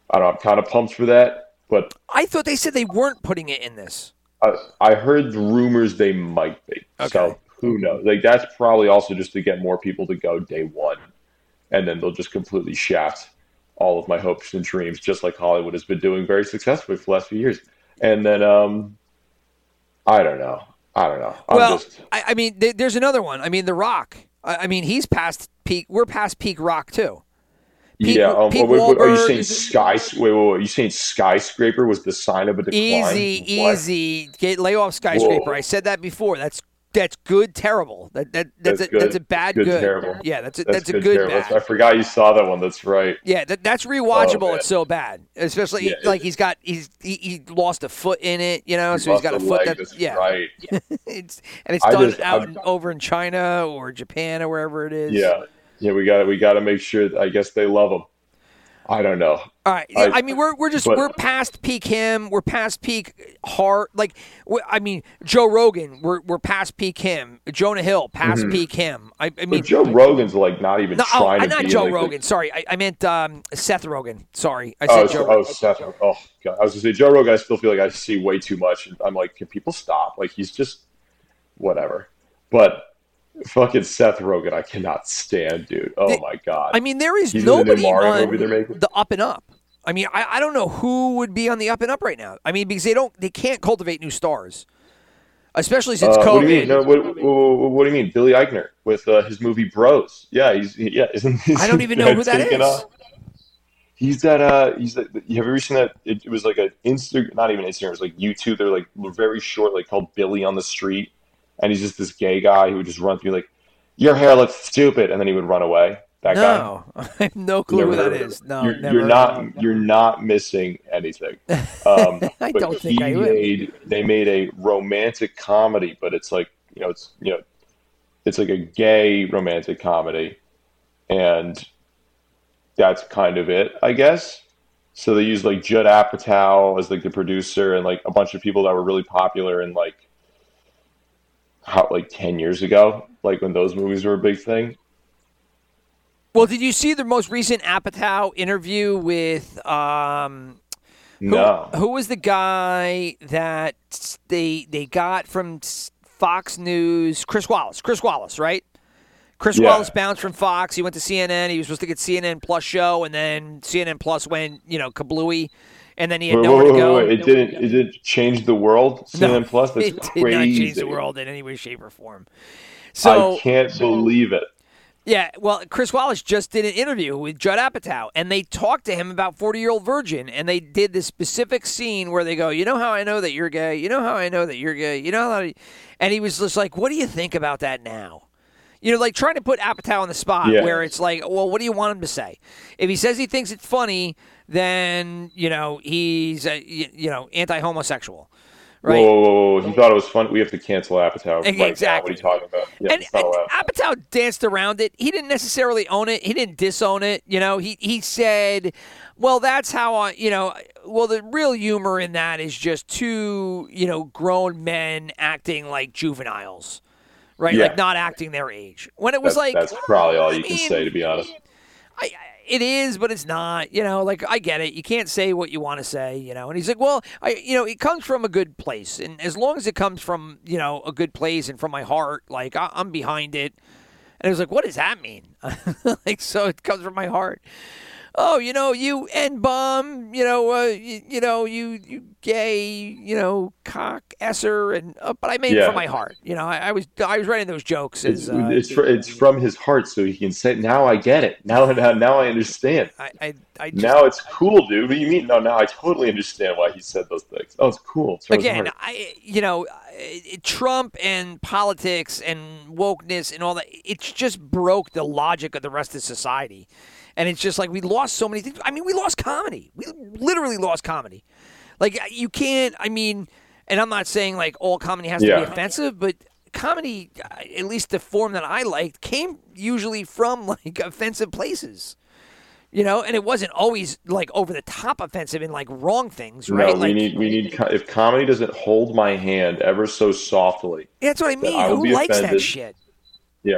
I don't know. I'm kind of pumped for that, but I thought they said they weren't putting it in this. I, I heard rumors they might be. Okay. So who knows? Like that's probably also just to get more people to go day one, and then they'll just completely shaft all of my hopes and dreams, just like Hollywood has been doing very successfully for the last few years. And then um, I don't know. I don't know. I'm well, just I, I mean, th- there's another one. I mean, The Rock. I, I mean, he's past peak. We're past peak Rock too. Pete- yeah. Um, Pete are you saying sky? Wait, wait, wait. Are you saying skyscraper was the sign of a decline? Easy, What? easy. Get lay off skyscraper. Whoa. I said that before. That's that's good. Terrible. That that that's, That's a good. that's a bad Good, good. terrible. Yeah, that's a, That's, that's, a good. good terrible. bad. I forgot you saw that one. That's right. Yeah, that, that's rewatchable. man. it's so bad, especially Yeah, like he's got he's he, he lost a foot in it, you know, so he's got a the foot leg, that's yeah, Right. it's and it's I done just- out I'm- over in China or Japan or wherever it is. Yeah. Yeah. We got. We got to make sure. I guess they love him. I don't know. All right. I, I- mean, we're we're just but- we're past peak him. We're past peak Hart. Like, I mean, Joe Rogan. We're we're past peak him. Jonah Hill past peak him. I, I mean, Mm-hmm. But Joe Rogan's like not even no, oh, trying I- to not Joe Rogan. Sorry, I, I meant um, Seth Rogen. Sorry, I said Oh, Joe. oh, Rogan. Seth. Oh, God. I was gonna say Joe Rogan. I still feel like I see way too much. I'm like, can people stop? Like he's just whatever. But fucking Seth Rogen, I cannot stand, dude. Oh The- my god. I mean, there is He's nobody on movie they're making. the up and up. I mean, I, I don't know who would be on the up and up right now. I mean, because they don't, they can't cultivate new stars, especially since Uh, COVID. what do you mean? No, what, what, what do you mean? Billy Eichner with uh, his movie Bros. Yeah, he's yeah. Isn't I don't even know who that is. off? He's that. Uh, he's that. Have you ever seen that? It, it was like an Insta, not even Instagram. It was like YouTube. They're like very short, like called Billy on the Street, and he's just this gay guy who would just run through like, "Your hair looks stupid," and then he would run away. That guy. No, I have no clue Never who that is. No, you're, never. you're not. him. You're not missing anything. Um, I don't think I would. made. They made a romantic comedy, but it's like you know, it's you know, it's like a gay romantic comedy, and that's kind of it, I guess. So they used like Judd Apatow as like the producer and like a bunch of people that were really popular in like how like ten years ago, like when those movies were a big thing. Well, did you see the most recent Apatow interview with um, who, No. who was the guy that they they got from Fox News? Chris Wallace. Chris Wallace, right? Chris Yeah. Wallace bounced from Fox. He went to CNN. He was supposed to get CNN Plus show, and then CNN Plus went, you know, kablooey, and then he had Wait, nowhere wait, to go. wait. It didn't. It didn't change the world. CNN Plus. That's it crazy. did not change the world in any way, shape, or form. So I can't believe it. Yeah, well, Chris Wallace just did an interview with Judd Apatow, and they talked to him about 40 Year Old Virgin, and they did this specific scene where they go, You know how I know that you're gay? You know how I know that you're gay? You know how. And he was just like, What do you think about that now? You know, like trying to put Apatow on the spot Yeah. where it's like, Well, what do you want him to say? If he says he thinks it's funny, then, you know, he's, uh, you, know, anti homosexual. Right? Whoa, whoa, whoa, whoa. He thought it was fun. We have to cancel Apatow. Right Exactly. Now. What are you talking about? Yeah, and, and. Apatow danced around it. He didn't necessarily own it. He didn't disown it. You know, he he said, "Well, that's how I, you know, well, the real humor in that is just two, you know, grown men acting like juveniles, right? Yeah. Like not acting their age." When it was That's, like, that's probably all you I can mean, say, to be honest. I, I- it is, but it's not. You know, like I get it. You can't say what you want to say. You know, and he's like, well, I, you know, it comes from a good place, and as long as it comes from, you know, a good place and from my heart, like I, I'm behind it. And I was like, what does that mean? like, so it comes from my heart. Oh, you know, you N bomb, you know, uh, you, you know, you you gay, you know, cock esser, and uh, but I made it from my heart. You know, I, I was I was writing those jokes It's, as uh, it's, fr- it's from his heart, so he can say, now I get it. Now, now, now I understand. I I, I just, Now it's cool, dude. What do you mean? No, now I totally understand why he said those things. Oh, it's cool. It's again. I you know, Trump and politics and wokeness and all that. It's just broke the logic of the rest of society, and it's just like we lost so many things. I mean, we lost comedy. We literally lost comedy. Like you can't. I mean, and I'm not saying like all comedy has to Yeah. be offensive, but comedy, uh, at least the form that I liked, came usually from like offensive places. You know, and it wasn't always like over the top offensive and like wrong things, right? No, we like, need we need if comedy doesn't hold my hand ever so softly, That's what I mean. I Who likes that shit? yeah,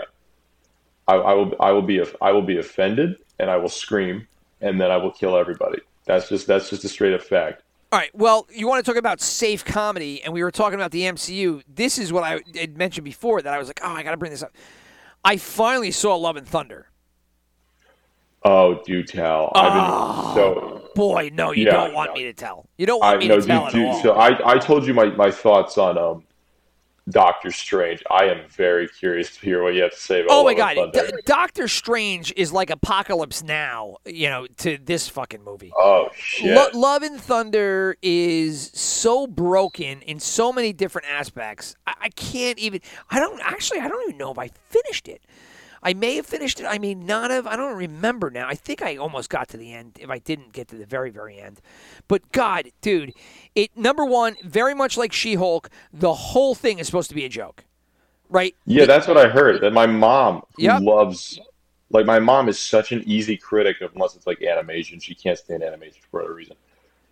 I, I will I will be I will be offended and I will scream and then I will kill everybody. That's just that's just a straight up fact. All right. Well, you want to talk about safe comedy, and we were talking about the MCU. This is what I had mentioned before that I was like, oh, I got to bring this up. I finally saw Love and Thunder. Oh, do tell. I've been so Boy, no, you Yeah. don't want me to tell. You don't want I me no, to tell dude, at all. So I I told you my my thoughts on um Doctor Strange. I am very curious to hear what you have to say about. oh my God. D- Doctor Strange is like Apocalypse Now, you know, to this fucking movie. oh shit. Lo- Love and Thunder is so broken in so many different aspects. I-, I can't even. I don't actually. I don't even know if I finished it. I may have finished it. I may not have. I don't remember now. I think I almost got to the end. If I didn't get to the very, very end, but God, dude, it number one, very much like She-Hulk. The whole thing is supposed to be a joke, right? Yeah, that's what I heard. That my mom, Yep. loves, like my mom is such an easy critic of unless it's like animation. She can't stand animation for whatever reason.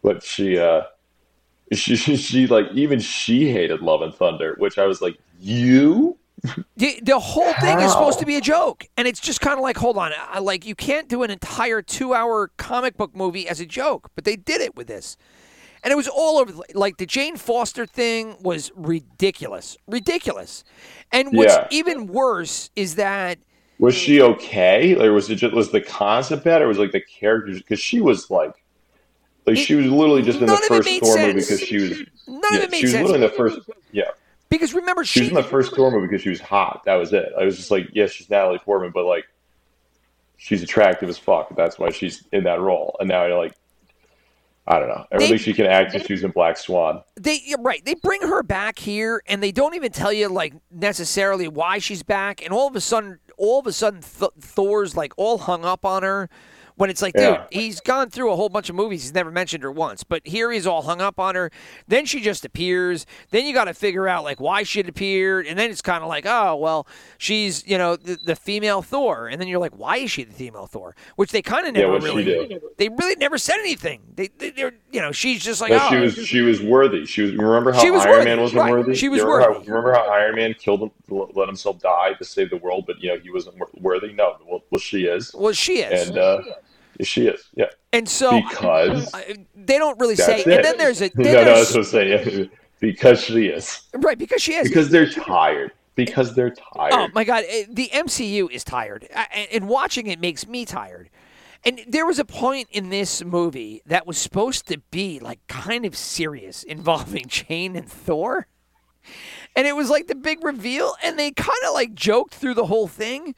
But she, uh, she, she, she like even she hated Love and Thunder, which I was like, you? The, the whole thing is supposed to be a joke, and it's just kind of like, hold on, I, like you can't do an entire two-hour comic book movie as a joke, but they did it with this, and it was all over. Like the Jane Foster thing was ridiculous, ridiculous, and what's Yeah. even worse is that Was she okay? Like, was it just was the concept bad, or was like the characters? Because she was like, like she was literally just in the first Thor movie because she was. none yeah, of it made she was sense. literally in the first. Yeah, because remember, she was she in the first Thor movie because she was hot. That was it. I was just like, yes, she's Natalie Portman, but like, she's attractive as fuck. That's why she's in that role. And now you're like, I don't know. Everything she can act since she was in Black Swan. they you're right they bring her back here and they don't even tell you like necessarily why she's back and all of a sudden all of a sudden Th- thor's like all hung up on her when it's like dude Yeah. he's gone through a whole bunch of movies he's never mentioned her once but here he's all hung up on her then she just appears then you got to figure out like why she appeared and then it's kind of like oh well she's you know the, the female thor and then you're like why is she the female thor which they kind of never what'd really they really never said anything they, they they're you know she's just like No, oh she was she was worthy. She was. Remember how was Iron worthy, Man wasn't right. worthy? She was remember worthy. How, remember how Iron Man killed him, let himself die to save the world, but you know he wasn't worthy. No, well, well she is, well she is and uh, she is. She is, yeah, And so because they don't really say. that's And then there's a no, then no, that's what I'm saying. because she is. right because she is. Because they're tired. Because they're tired. oh my god, eh, the MCU is tired, and, and watching it makes me tired. And there was a point in this movie that was supposed to be like kind of serious involving Jane and Thor. And it was like the big reveal, and they kind of like joked through the whole thing.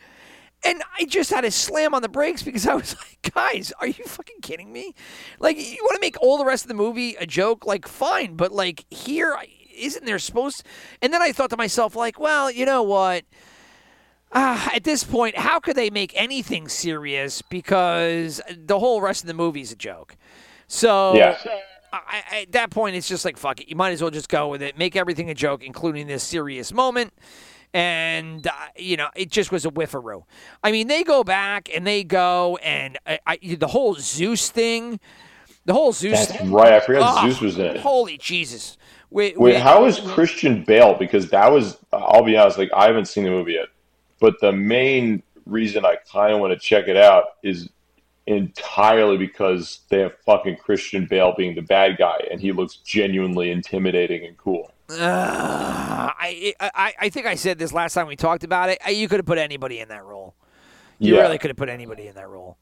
And I just had to slam on the brakes because I was like, guys, are you fucking kidding me? Like, you want to make all the rest of the movie a joke? Like, fine, but like, here, isn't there supposed And then I thought to myself, like, well, you know what? Ah, at this point, how could they make anything serious because the whole rest of the movie's a joke? So, Yeah. I, I, at that point, it's just like, fuck it. You might as well just go with it. Make everything a joke, including this serious moment. And, uh, you know, it just was a whiffaroo. I mean, they go back and they go and I, I, the whole Zeus thing, the whole Zeus That's right. I forgot Oh, Zeus was in it. Holy Jesus. We, Wait, we- how is Christian Bale? Because that was, I'll be honest, like I haven't seen the movie yet, but the main reason I kind of want to check it out is entirely because they have fucking Christian Bale being the bad guy, and he looks genuinely intimidating and cool. Uh, I, I I think I said this last time we talked about it. You could have put anybody in that role. You Yeah. really could have put anybody in that role.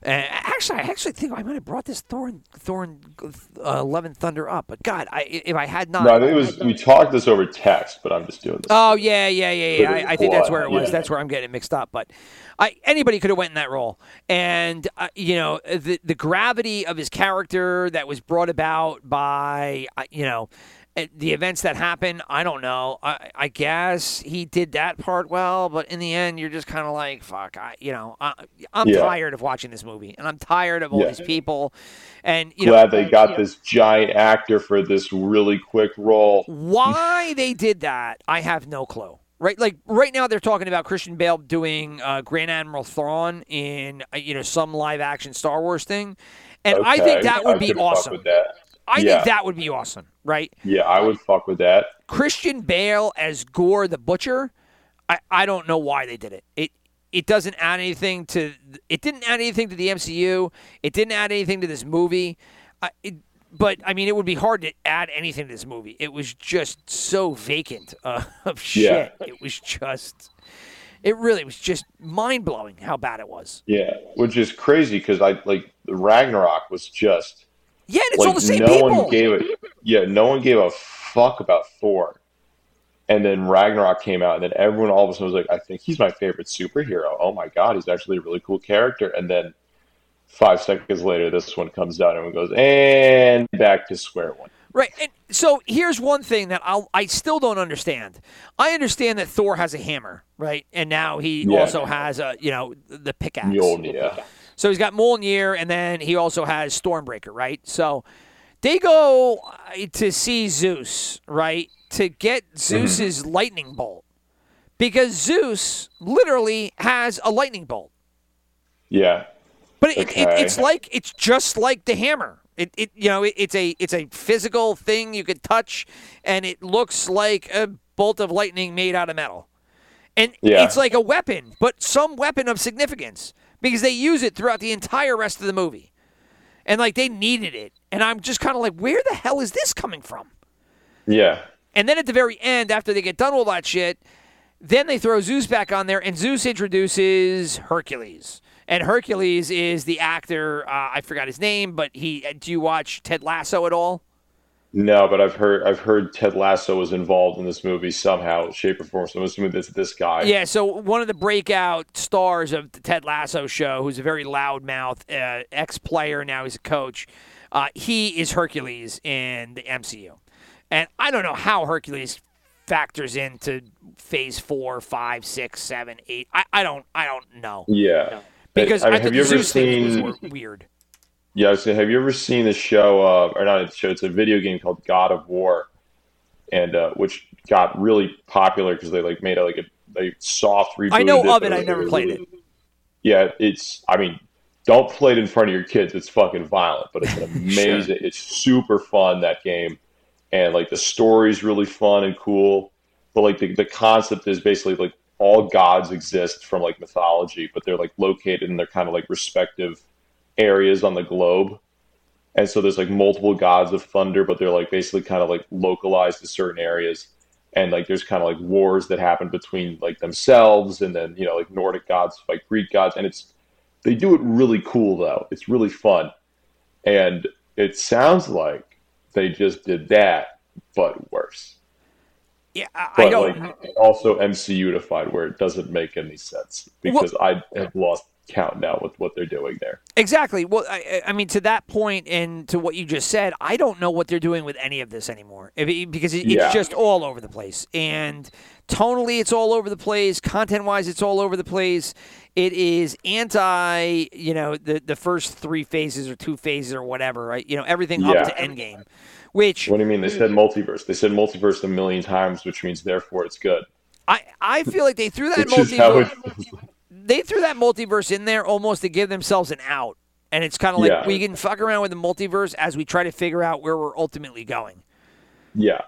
And actually, I actually think I might have brought this Thorn and Thor and uh, Love and Thunder up. But God, I, if I had not, No, I think it was we talked this over text, but I'm just doing this. Oh yeah, yeah, yeah, yeah. I, I think that's where it was. yeah. That's where I'm getting it mixed up. But I, anybody could have went in that role, and uh, you know the the gravity of his character that was brought about by uh, you know the events that happened. I don't know. I, I guess he did that part well, but in the end, you're just kind of like, fuck. I, you know, I, I'm Yeah. tired of watching this movie, and I'm tired of all Yeah. these people, and you know. Glad they got this giant actor for this really quick role. Why they did that, I have no clue. Right, like right now, they're talking about Christian Bale doing uh, Grand Admiral Thrawn in uh, you know some live action Star Wars thing, and I think that would I be awesome. With that. I Yeah. think that would be awesome. Right, Yeah, I would fuck with that. Christian Bale as Gorr the Butcher. I, I don't know why they did it. It it doesn't add anything to. It didn't add anything to the MCU. It didn't add anything to this movie. Uh, it, but I mean, it would be hard to add anything to this movie. It was just so vacant uh, of shit. Yeah. It was just. It really was just mind blowing how bad it was. Yeah, which is crazy because I like Ragnarok was just Yeah, and it's like all the same no people. one gave it. Yeah, no one gave a fuck about Thor, and then Ragnarok came out, and then everyone all of a sudden was like, "I think he's my favorite superhero." Oh my god, he's actually a really cool character. And then five seconds later, this one comes out, and goes, "And back to square one." Right. And so here's one thing that I'll, I still don't understand. I understand that Thor has a hammer, right? And now he Yeah. also has a, you know, the pickaxe. Mjolnir. So he's got Mjolnir, and then he also has Stormbreaker, right? So they go uh, to see Zeus, right, to get Zeus's lightning bolt because Zeus literally has a lightning bolt. Yeah, But it, it, it's like it's just like the hammer. It, it you know it, it's a it's a physical thing you could touch, and it looks like a bolt of lightning made out of metal, and Yeah. it's like a weapon, but some weapon of significance because they use it throughout the entire rest of the movie, and like they needed it, and I'm just kind of like, where the hell is this coming from? yeah, And then at the very end, after they get done with all that shit, then they throw Zeus back on there, and Zeus introduces Hercules. And Hercules is the actor. Uh, I forgot his name, but he. uh, Do you watch Ted Lasso at all? No, but I've heard I've heard Ted Lasso was involved in this movie somehow, shape or form. So I'm assuming that's this guy. Yeah. So one of the breakout stars of the Ted Lasso show, who's a very loudmouth uh, ex-player, now he's a coach. Uh, he is Hercules in the MCU, and I don't know how Hercules factors into Phase Four, Five, Six, Seven, Eight. I, I don't. I don't know. Yeah. Because I mean, have you ever seen? weird. Yeah, I was have you ever seen the show, uh, or not a show? It's a video game called God of War, and uh, which got really popular because they like made a, like a, a soft reboot. I know of it. I never played it. Yeah, it's. I mean, don't play it in front of your kids. It's fucking violent, but it's an amazing. It's super fun that game, and like the story's really fun and cool. But like the the concept is basically like all gods exist from like mythology, but they're like located in their kind of like respective areas on the globe. And so there's like multiple gods of thunder, but they're like basically kind of like localized to certain areas. And like there's kind of like wars that happen between like themselves and then, you know, like Nordic gods fight Greek gods. And it's they do it really cool though. It's really fun. And it sounds like they just did that, but worse. Yeah, I, But I don't. like also MCU-ified where it doesn't make any sense because I have lost count now with what they're doing there. Exactly. Well, I, I mean, to that point and to what you just said, I don't know what they're doing with any of this anymore it- because it, Yeah. it's just all over the place. And tonally, it's all over the place. Content-wise, it's all over the place. It is anti, you know, the the first three phases or two phases or whatever, right? You know, everything Yeah. up to Endgame. Which What do you mean? They said multiverse. They said multiverse a million times, which means therefore it's good. I, I feel like they threw that Which is how multiverse. they threw that multiverse in there almost to give themselves an out. And it's kind of like Yeah. we can fuck around with the multiverse as we try to figure out where we're ultimately going. Yeah,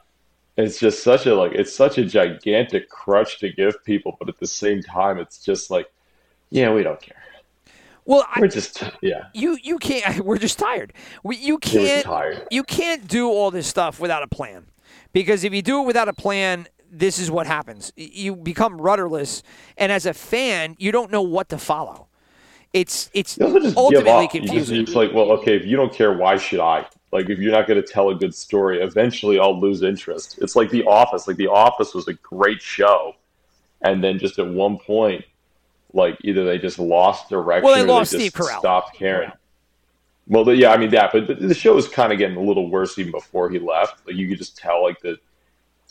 it's just such a like it's such a gigantic crutch to give people, but at the same time, it's just like, yeah, we don't care. Well, I, We're just yeah. you you can't. We're just tired. We, you can't. tired. You can't do all this stuff without a plan, because if you do it without a plan, this is what happens. You become rudderless, and as a fan, you don't know what to follow. It's it's You also just give ultimately up. You just, confusing. you're just like, well, okay, if you don't care, why should I? Like, if you're not going to tell a good story, eventually I'll lose interest. It's like The Office. Like, The Office was a great show, and then just at one point, like either they just lost direction Well, they or lost they Steve just Carell. stopped caring. Well, yeah, I mean that, but the, the show was kind of getting a little worse even before he left. Like you could just tell, like the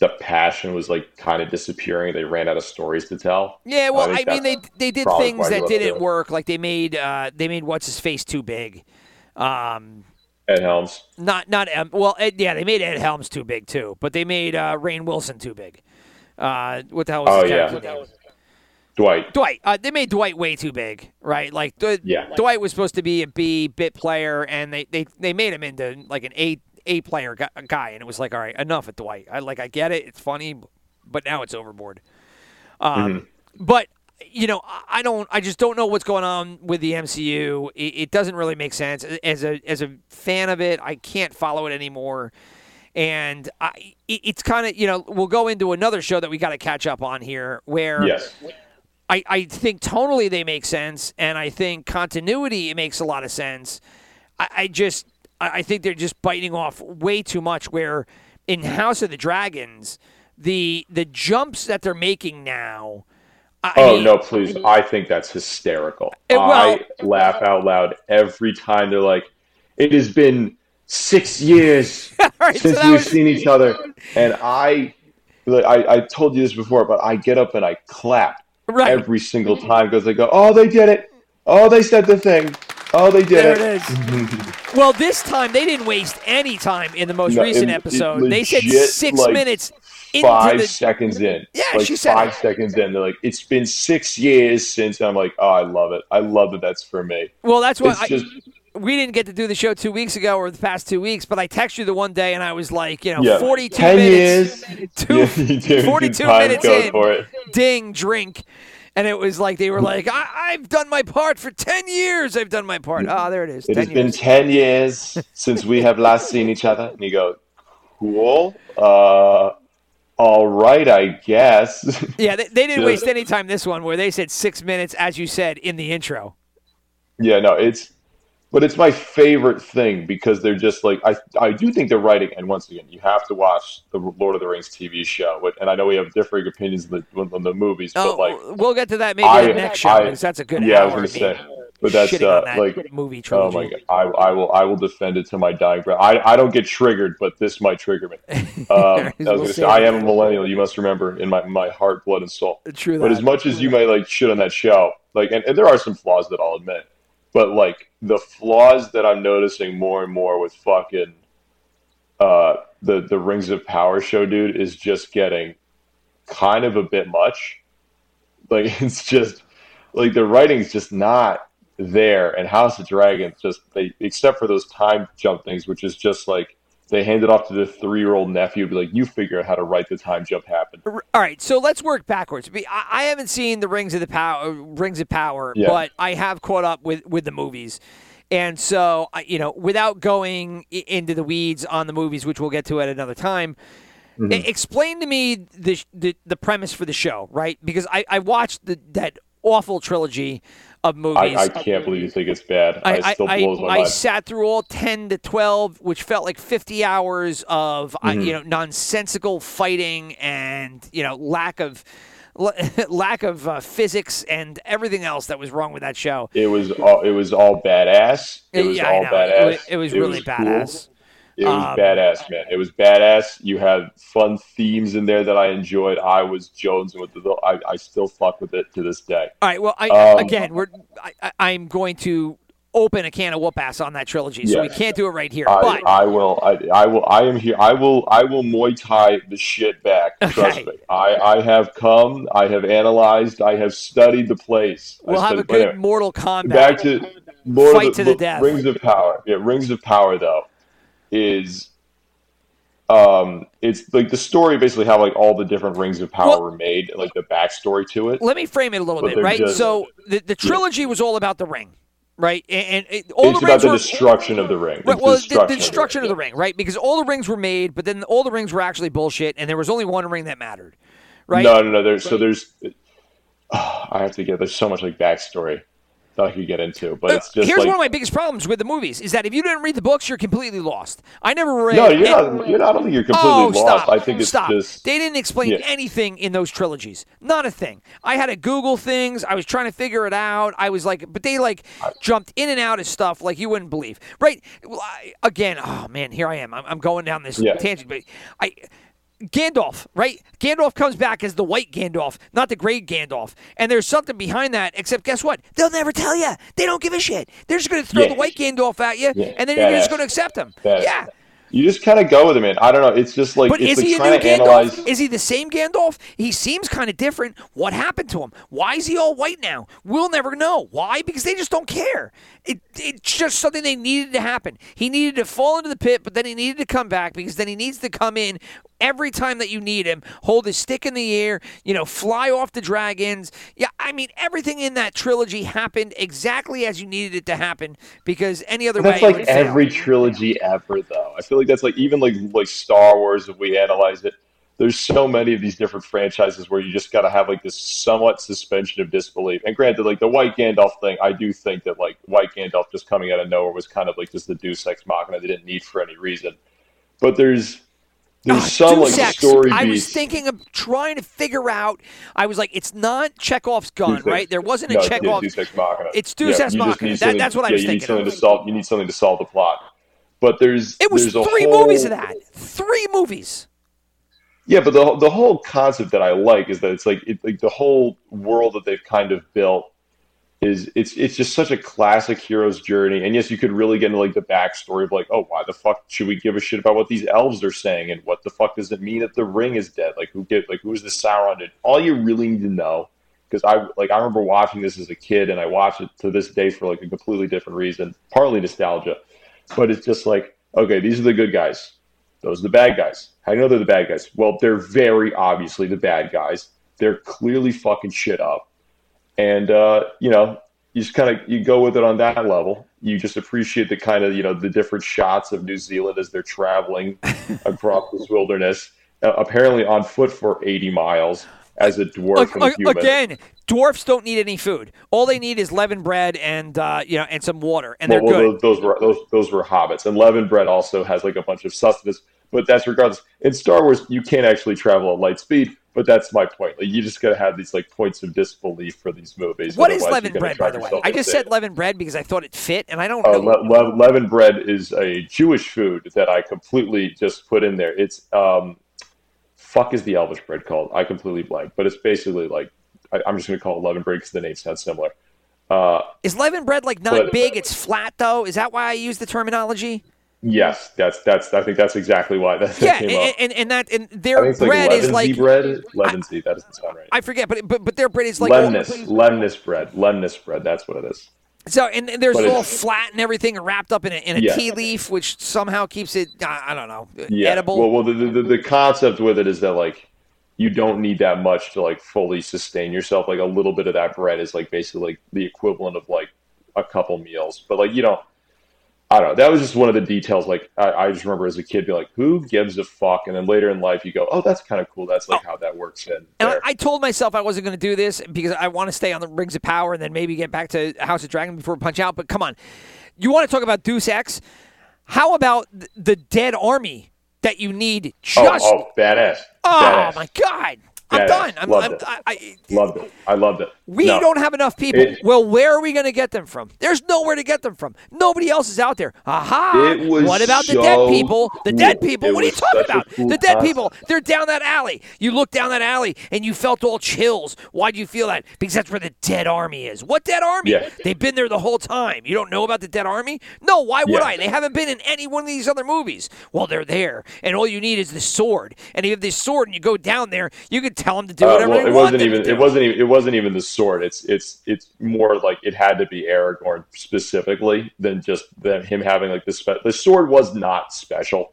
the passion was like kind of disappearing. They ran out of stories to tell. Yeah, well, I, think mean, they they did things that didn't it. work. Like they made uh, they made what's his face too big. Um, Ed Helms. not not um, well, Ed, yeah, they made Ed Helms too big too, but they made uh, Rainn Wilson too big. Uh, what the hell was Oh, his yeah. name? Dwight. Dwight. Uh, they made Dwight way too big, right? Like Yeah. Dwight was supposed to be a B bit player, and they, they, they made him into like an A A player gu- guy, and it was like, all right, enough at Dwight. I like I get it, it's funny, but now it's overboard. Um, But you know, I- I don't, I just don't know what's going on with the MCU. It, it doesn't really make sense. As a as a fan of it, I can't follow it anymore. And I, it, it's kind of, you know, we'll go into another show that we got to catch up on here, where Yes. I, I think tonally they make sense, and I think continuity it makes a lot of sense. I, I just I I think they're just biting off way too much. Where in House of the Dragons, the the jumps that they're making now. I Oh mean, no, please! I think that's hysterical. It- well- I laugh out loud every time they're like, "It has been six years right, since that we've seen each other," and I, I, I told you this before, but I get up and I clap Right. every single time because they go, "Oh, they did it! Oh, they said the thing! Oh, they did There it!" it is. well, this time they didn't waste any time in the most No, recent it- episode. they said six like, minutes into Five the. seconds in, Yeah, like she said five seconds in, they're like, "It's been six years since." I'm like, "Oh, I love it! I love that that's for me." Well, that's what It's I, just we didn't get to do the show two weeks ago or the past two weeks, but I texted you the one day and I was like, you know, yeah, 42 ten minutes, years. two, Yeah, 42 minutes in, ding, drink. And it was like, they were like, I, I've done my part for 10 years. I've done my part. Ah, there it is. It 10 has been 10 years since we have last seen each other. And you go, cool. Uh, all right, I guess. Yeah, they, they didn't waste any time this one where they said six minutes, as you said, in the intro. yeah, no, it's, but it's my favorite thing because they're just like, I, I do think they're writing. And once again, you have to watch the Lord of the Rings TV show. And I know we have differing opinions on the, on the movies, Oh, but like, we'll get to that maybe I- next show I- because that's a good yeah, I was gonna say, but that's uh, that like, movie Oh my god! I, I will I will defend it to my dying breath. I, I don't get triggered, but this might trigger me. Um, I was We'll gonna say I am a millennial. You must remember in my, my heart, blood, and soul. True But that. as much as you may like shit on that show, like, and, and there are some flaws that I'll admit, but like the flaws that I'm noticing more and more with fucking uh the the Rings of Power show, dude, is just getting kind of a bit much. Like it's just like the writing's just not there, and House of Dragons just they except for those time jump things, which is just like they hand it off to the three year old nephew, be like, you figure out how to write the time jump happen. All right, so let's work backwards. I I haven't seen the Rings of the Power, Rings of Power, Yeah. but I have caught up with with the movies, and so you know, without going into the weeds on the movies, which we'll get to at another time. Mm-hmm. Explain to me the, the the premise for the show, right? Because I, I watched the, that awful trilogy of movies. I, I can't believe you think it's bad. I, I, still I, blows my I mind. sat through all 10 to 12, which felt like 50 hours of, uh, Mm-hmm. you know, nonsensical fighting and, you know, lack of lack of uh, physics and everything else that was wrong with that show. It was all it was all badass. It was yeah, all badass. It was, it was really cool. badass. It was Um, badass, man. It was badass. You had fun themes in there that I enjoyed. I was Jones with the. I, I still fuck with it to this day. All right. Well, I, Um, again, we're I, I'm going to open a can of whoop ass on that trilogy, so we can't do it right here. I, but I will. I, I will. I am here. I will. I will Muay Thai the shit back. Trust Okay. me. I, I have come. I have analyzed. I have studied the place. I we'll have a studied- good Mortal Kombat. back to Lord Fight to the, the death. Rings of Power. Yeah, Rings of Power though is um it's like the story basically how like all the different rings of power Well- were made like the backstory to it let me frame it a little But bit, right? just- so the, the trilogy was all about the ring, right? And, and it, all it's the about rings the were destruction of the ring right, well, the, the ring. destruction of the ring, right? Because all the rings were made, but then all the rings were actually bullshit, and there was only one ring that mattered, right? no no no there's so there's i have to get there's so much like backstory that i could get into but it's just Here's like one of my biggest problems with the movies is that if you didn't read the books, you're completely lost. I never read. no you're and- not you're not I don't think you're completely oh, lost stop! i think it's stop. just They didn't explain Yeah. anything in those trilogies. Not a thing. I had to Google things. I was trying to figure it out. I was like, but they like jumped in and out of stuff like you wouldn't believe. Right? Well, I, again, oh man, here I am. I'm, I'm going down this Yeah. tangent, but I. Gandalf, right? Gandalf comes back as the white Gandalf, not the gray Gandalf. And there's something behind that, except guess what? They'll never tell you. They don't give a shit. They're just going to throw Yeah. the white Gandalf at you, Yeah. and then you're just going to accept him. Yeah. you just kind of go with it man i don't know it's just like But it's is like he a new Gandalf? analyze Is he the same Gandalf? He seems kind of different. What happened to him? Why is he all white now? We'll never know. Why? Because they just don't care. It, it's just something they needed to happen. He needed to fall into the pit, but then he needed to come back because then he needs to come in every time that you need him. Hold his stick in the air, you know, fly off the dragons. Yeah, I mean, everything in that trilogy happened exactly as you needed it to happen because any other That's way it like would fail. every trilogy ever, though. I feel like that's like even like like Star Wars. If we analyze it, there's so many of these different franchises where you just got to have like this somewhat suspension of disbelief. And granted, like the White Gandalf thing, I do think that like White Gandalf just coming out of nowhere was kind of like just the Deus Ex Machina they didn't need for any reason. But there's there's Ah, some like Deus Ex. story I was thinking of trying to figure out. I was like, it's not Chekhov's gun, Deus right? There wasn't a no, Chekhov. Deus Ex Machina. It's Deus Yeah, Ex Machina. That- that's what I yeah, was you need thinking something of. to solve. You need something to solve the plot. But there's It was there's three whole- movies of that. Three movies. Yeah, but the the whole concept that I like is that it's like it, like the whole world that they've kind of built is it's it's just such a classic hero's journey. And yes, you could really get into like the backstory of like, oh, why the fuck should we give a shit about what these elves are saying, and what the fuck does it mean that the ring is dead? Like, who get like who's the Sauron? Dude? All you really need to know, because I like I remember watching this as a kid, and I watch it to this day for like a completely different reason, partly nostalgia, but it's just like, okay, these are the good guys. Those are the bad guys. You know they're the bad guys? Well, they're very obviously the bad guys. They're clearly fucking shit up. And uh, you know, you just kind of you go with it on that level. You just appreciate the kind of you know the different shots of New Zealand as they're traveling across this wilderness, uh, apparently on foot for eighty miles as a dwarf a again, dwarfs don't need any food. All they need is leaven bread and uh, you know and some water, and well, they're well, good. those, those were those those were hobbits, and Leaven Bread also has like a bunch of sustenance. But that's regardless. In Star Wars, you can't actually travel at light speed. But that's my point. Like you just gotta have these like points of disbelief for these movies. What is otherwise leaven you're bread, by the way? I just said leaven bread because I thought it fit, and I don't Uh, know. le- le- leaven bread is a Jewish food that I completely just put in there. It's um, fuck is the Elvish bread called? I completely blank, but it's basically like I, I'm just gonna call it leaven bread because the name sounds similar. Uh, is leaven bread like not but- big? It's flat though. Is that why I use the terminology? Yes, that's that's I think that's exactly why that, Yeah, came and, up. and, and that and I their it's like bread is like bread. Levensy, that doesn't sound right. I forget, but but but their bread is like Lemnis, Lemnis bread, Lemnis bread. That's what it is. So and, and there's But all flat and everything wrapped up in a, in a Yeah. tea leaf, which somehow keeps it I, I don't know Yeah. edible. Well, well, the, the the concept with it is that like you don't need that much to like fully sustain yourself. Like a little bit of that bread is like basically like the equivalent of like a couple meals. But like you know, I don't know. That was just one of the details. Like I, I just remember as a kid being like, "Who gives a fuck?" And then later in life, you go, "Oh, that's kind of cool. That's like how that works in." and I. I told myself I wasn't going to do this because I want to stay on the Rings of Power and then maybe get back to House of Dragon before Punch Out. But come on, you want to talk about Deus Ex? How about th- the dead army that you need oh, just? oh, badass. Oh, Badass. my God! I'm Badass. done. I'm, Loved I'm, it. I, I, Loved it. I loved it. We No. don't have enough people. It- well, where are we going to get them from? There's nowhere to get them from. Nobody else is out there. Aha! It was what about the dead people? The dead people. It what are you talking about? cool the dead concept. people. They're down that alley. You look down that alley and you felt all chills. Why do you feel that? Because that's where the dead army is. What dead army? Yeah. They've been there the whole time. You don't know about the dead army? No. Why would Yeah. I? They haven't been in any one of these other movies. Well, they're there, and all you need is the sword. And if you have this sword and you go down there, you can tell them to do Uh, well, it wasn't even it wasn't even it wasn't even the sword. It's it's it's more like it had to be Aragorn specifically than just than him having like the spe- the sword was not special.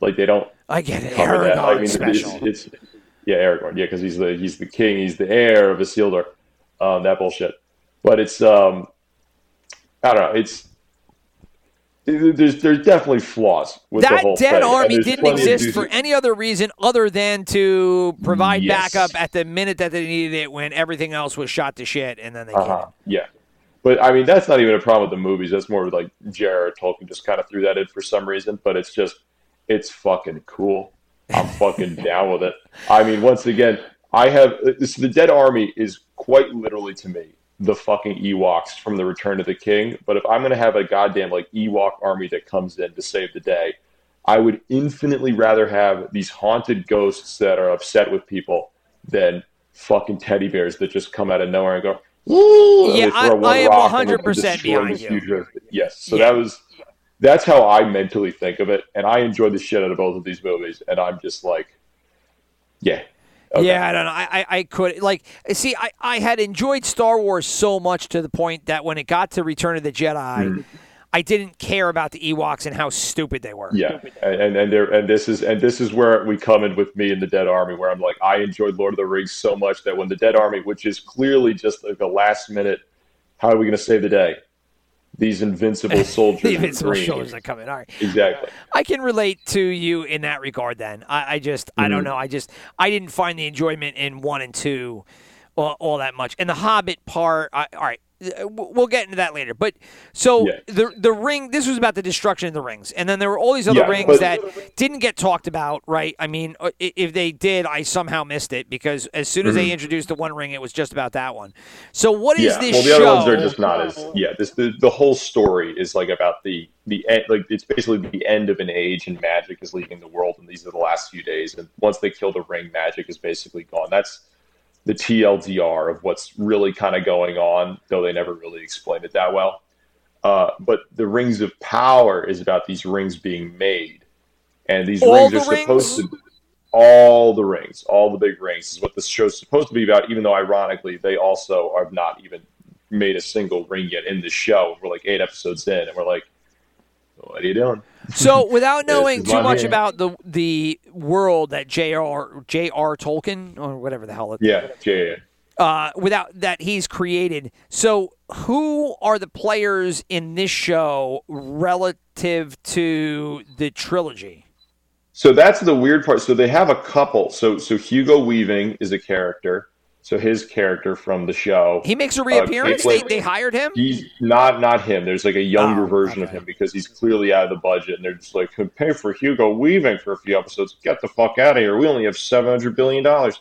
Like they don't I get it. that. I mean, it's, special. it's yeah, Aragorn. Yeah, because he's the he's the king. He's the heir of Isildur. Um, that bullshit. But it's um, I don't know. It's it- there's there's definitely flaws with the that dead thing. Army didn't exist for any other reason other than to provide Yes. backup at the minute that they needed it when everything else was shot to shit and then they Uh-huh. came. Yeah. But I mean, that's not even a problem with the movies. That's more like J.R. Tolkien just kind of threw that in for some reason. But it's just, it's fucking cool. I'm fucking down with it. I mean, once again, I have this. The Dead Army is quite literally to me the fucking Ewoks from the Return of the King. But if I'm gonna have a goddamn like Ewok army that comes in to save the day, I would infinitely rather have these haunted ghosts that are upset with people than fucking teddy bears that just come out of nowhere and go. And Yeah, I- I am rock and they 100% behind you. Yes, so Yeah. that was that's how I mentally think of it, and I enjoy the shit out of both of these movies, and I'm just like, yeah, okay. Yeah, I don't know. I, I, I could like see. I, I had enjoyed Star Wars so much to the point that when it got to Return of the Jedi, Mm. I didn't care about the Ewoks and how stupid they were. Yeah, and and and, there, and this is and this is where we come in with me and the Dead Army, where I'm like, I enjoyed Lord of the Rings so much that when the Dead Army, which is clearly just like a last minute, how are we going to save the day? These invincible soldiers, the invincible green. soldiers that come in. All right. Exactly. I can relate to you in that regard. Then I, I just I Mm-hmm. don't know. I just I didn't find the enjoyment in one and two all, all that much. And the Hobbit part. I, all right, we'll get into that later. But so Yeah. the the ring. This was about the destruction of the rings, and then there were all these other Yeah, rings but- that didn't get talked about. Right? I mean, uh, if they did, I somehow missed it because as soon as they introduced the One Ring, it was just about that one. So what is Mm-hmm. yeah. this Well, the show? other ones are just not as. Yeah. This the, the whole story is like about the the end. Like it's basically the end of an age, and magic is leaving the world, and these are the last few days. And once they kill the ring, magic is basically gone. That's the TLDR of what's really kind of going on, though they never really explained it that well. Uh, but the rings of power is about these rings being made, and these All rings the are supposed rings? to all the rings, all the big rings is what this show's supposed to be about. Even though, ironically, they also have not even made a single ring yet in the show. We're like eight episodes in, and we're like, "What are you doing?" So, without knowing too much here. about the the world that J.R. J.R. Tolkien or whatever the hell it, Yeah, yeah, yeah. uh, without that he's created. So, who are the players in this show relative to the trilogy? So that's the weird part. So they have a couple. So so Hugo Weaving is a character. So his character from the show. He makes a reappearance. Caitlin- they, they hired him. He's not not him. There's like a younger Oh, version of him because he's clearly out of the budget, and they're just like, pay for Hugo Weaving for a few episodes. Get the fuck out of here. We only have seven hundred billion dollars.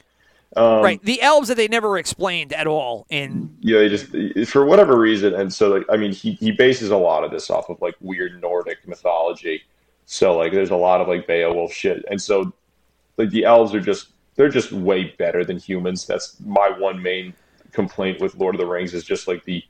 Um, right, the elves that they never explained at all in Yeah, they just for whatever reason, and so like I mean, he he bases a lot of this off of like weird Nordic mythology. So like, there's a lot of like Beowulf shit, and so like the elves are just they're just way better than humans. That's my one main complaint with Lord of the Rings is just like the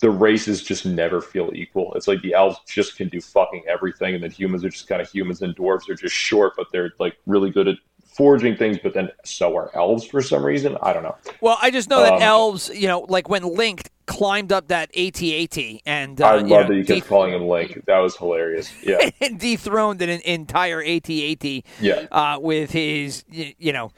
the races just never feel equal. It's like the elves just can do fucking everything, and then humans are just kind of humans, and dwarves are just short, but they're like really good at forging things. But then so are elves for some reason. I don't know. Well, I just know that Um, elves, you know, like when Link climbed up that AT-AT and uh, I you love know, that you kept de- calling him Link. That was hilarious. Yeah, and dethroned an entire AT-AT yeah. uh, with his, you know,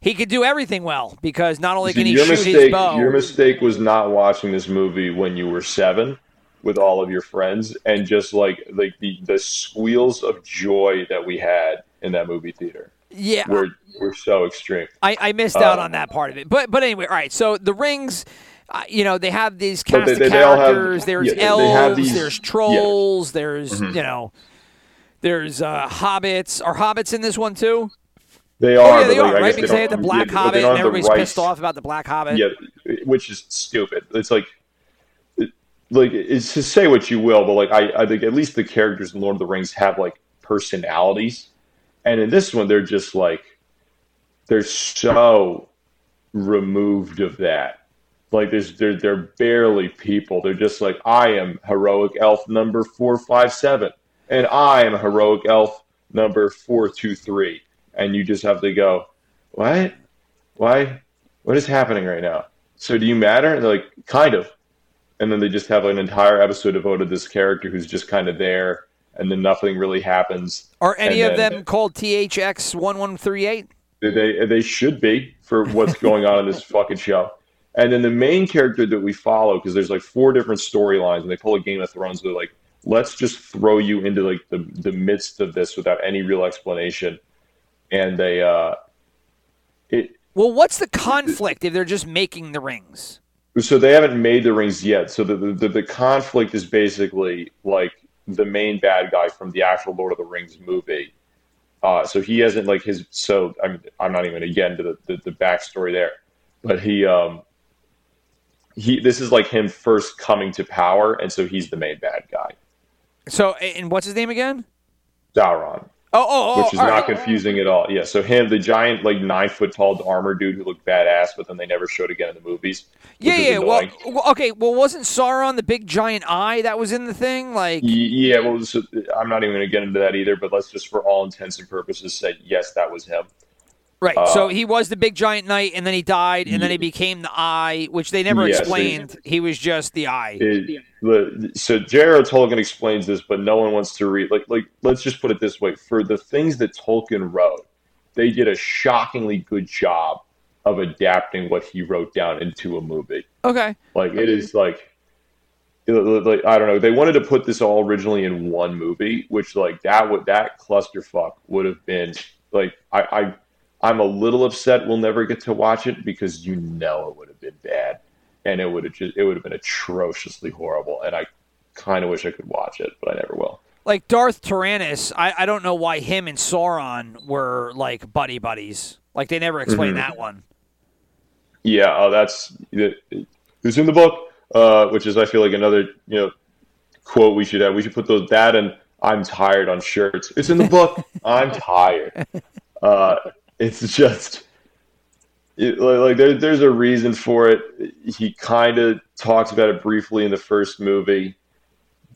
he could do everything well because not only So can he your shoot his mistake, bow. your mistake was not watching this movie when you were seven with all of your friends, and just like like the the squeals of joy that we had in that movie theater yeah, were were so extreme. I, I missed out uh, on that part of it. But but anyway, all right. So the rings. Uh, you know they have these cast they- of they- they all have- characters. there's yeah, elves. these- Mm-hmm. there's trolls. There's you know, there's uh, hobbits. Are hobbits in this one too? They Oh are, yeah, they but, like, are right because they they had the black yeah, hobbit, and everybody's rights- pissed off about the black hobbit. Yeah, which is stupid. It's like, it- like it's to say what you will, but like I, I think at least the characters in Lord of the Rings have like personalities, and in this one they're just like, they're so removed of that. Like there's they're they're barely people. They're just like I am heroic elf number four five seven, and I am heroic elf number four two three, and you just have to go, what? Why? What is happening right now? So do you matter? And they're like, kind of. And then they just have an entire episode devoted to this character who's just kind of there, and then nothing really happens. Are any And of then- them called THX one one three eight? They, they they should be for what's going on in this fucking show. And then the main character that we follow, because there's like four different storylines, and they pull a Game of Thrones. They're like, let's just throw you into like the the midst of this without any real explanation. And they uh, it Well, what's the conflict if they're just making the rings? so they haven't made the rings yet. So the, the the conflict is basically like the main bad guy from the actual Lord of the Rings movie. Uh, so he hasn't like his. So I'm I'm not even going to get into the, the the backstory there, but he um he this is like him first coming to power, and so he's the main bad guy, So, and what's his name again? Sauron. Oh, oh, oh! which is not right. confusing at all. Yeah, so him, the giant, like nine foot tall armor dude who looked badass, but then they never showed again in the movies. Yeah, yeah. Well, well, okay. Well, wasn't Sauron the big giant eye that was in the thing? Like, Yeah, well, so I'm not even going to get into that either, but let's just, for all intents and purposes, say yes, that was him. Right. Uh, so he was the big giant knight, and then he died, and then he became the Eye, which they never Yeah, so- explained. he was just the Eye. It, the, so J.R.R. Tolkien explains this, but no one wants to read. Like, like let's just put it this way: for the things that Tolkien wrote, they did a shockingly good job of adapting what he wrote down into a movie. okay. Like, it is like, like I don't know. They wanted to put this all originally in one movie, which like that would that clusterfuck would have been like I, I I'm a little upset we'll never get to watch it because you know it would have been bad and it would have just it would have been atrociously horrible and I kind of wish I could watch it but I never will. Like Darth Tyrannus, I, I don't know why him and Sauron were like buddy buddies. Like they never explained Mm-hmm. that one. Yeah, oh, that's who's in the book, uh, which is I feel like another you know quote we should have. We should put those that and I'm tired on shirts. It's in the book. I'm tired. Uh, it's just it, like, like there, there's a reason for it. He kind of talks about it briefly in the first movie,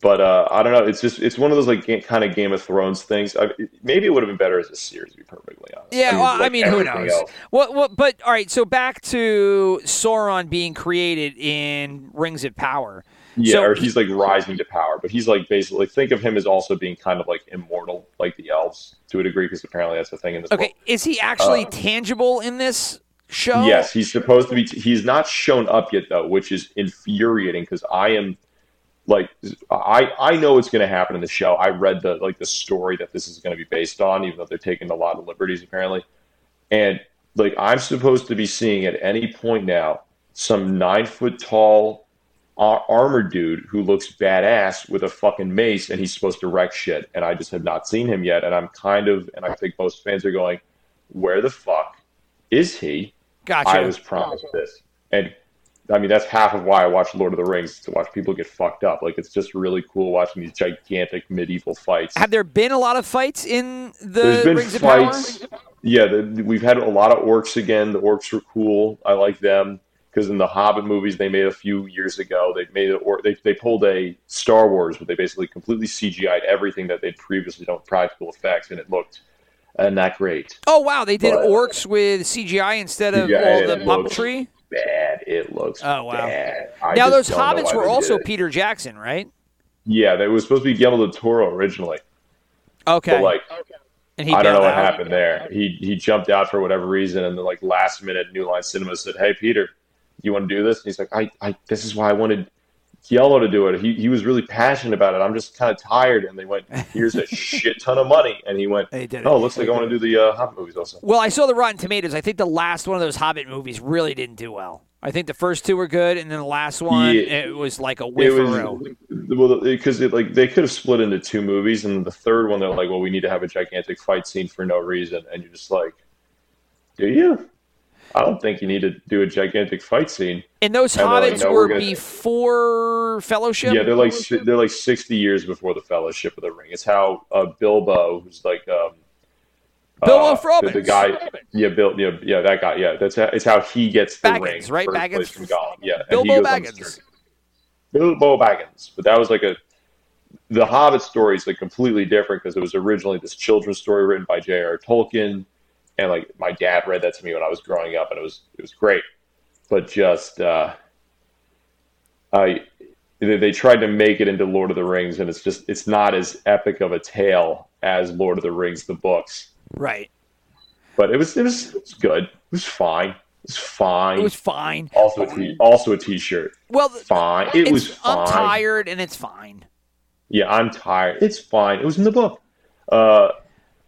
but uh, I don't know. It's just it's one of those like ga- kind of Game of Thrones things. I, maybe it would have been better as a series, to be perfectly honest. Yeah, well, I mean, who knows? else. What, what, but all right. So back to Sauron being created in Rings of Power. Yeah, So- or he's like rising to power, but he's like basically think of him as also being kind of like immortal, like the elves to a degree, because apparently that's the thing in this Okay, book. is he actually tangible in this show? Uh, Yes, he's supposed to be. he's not shown up yet though, which is infuriating because I am like I I know what's going to happen in the show. I read the like the story that this is going to be based on, even though they're taking a lot of liberties apparently. And like I'm supposed to be seeing at any point now some nine foot tall ar- armored dude who looks badass with a fucking mace, and he's supposed to wreck shit. And I just have not seen him yet. And I'm kind of, and I think most fans are going, where the fuck is he? Gotcha. I was promised this. And I mean, that's half of why I watch Lord of the Rings to watch people get fucked up. Like, it's just really cool watching these gigantic medieval fights. Have there been a lot of fights in the There's been Rings fights. of Power? Yeah, the, we've had a lot of orcs again. The orcs were cool. I like them because in the Hobbit movies they made a few years ago, they made it, or they they pulled a Star Wars where they basically completely CGI'd everything that they'd previously done with practical effects, and it looked uh, not great. Oh wow, they did But- orcs with CGI instead of all the puppetry. Bad. It looks. Oh, wow. Bad. I Now those hobbits were also. Peter Jackson, right? Yeah, they was supposed to be Guillermo del Toro originally, Okay. but like and he I don't know what out. happened there. He he jumped out for whatever reason, and then like last minute, New Line Cinema said, "Hey Peter, you want to do this?" And he's like, "I, I this is why I wanted Giello to do it. He he was really passionate about it. I'm just kind of tired." And they went, "Here's a shit ton of money," and he went, They did it. "Oh, looks like I want to do the uh, Hobbit movies also." Well, I saw the Rotten Tomatoes. I think the last one of those Hobbit movies really didn't do well. I think the first two were good, and then the last one Yeah. it was like a was well because like they could have split into two movies, and the third one they're like, "Well, we need to have a gigantic fight scene for no reason," and you're just like, "Do you?" I don't think you need to do a gigantic fight scene. And those And they're like, Hobbits "No, were we're gonna-" before Fellowship. Yeah, they're like si- they're like sixty years before the Fellowship of the Ring. It's how uh, Bilbo, who's like um, Bilbo uh, Froggatt. the, the guy, yeah, Bill, yeah, yeah, that guy, yeah, that's how, it's how he gets the Baggins, ring, right? Baggins. from Gollum, yeah, Bilbo he goes on this Baggins. Bilbo Baggins, but that was like a the Hobbit story is like completely different because it was originally this children's story written by J.R. Tolkien, and like my dad read that to me when I was growing up, and it was it was great, but just uh, I they, they tried to make it into Lord of the Rings, and it's just it's not as epic of a tale as Lord of the Rings the books, right. but it was it was, it was good, it was fine, it was fine. It was fine. also a t also a t-shirt, Well, fine. It was fine. I'm tired, and it's fine. Yeah, I'm tired. It's fine. It was in the book. Uh,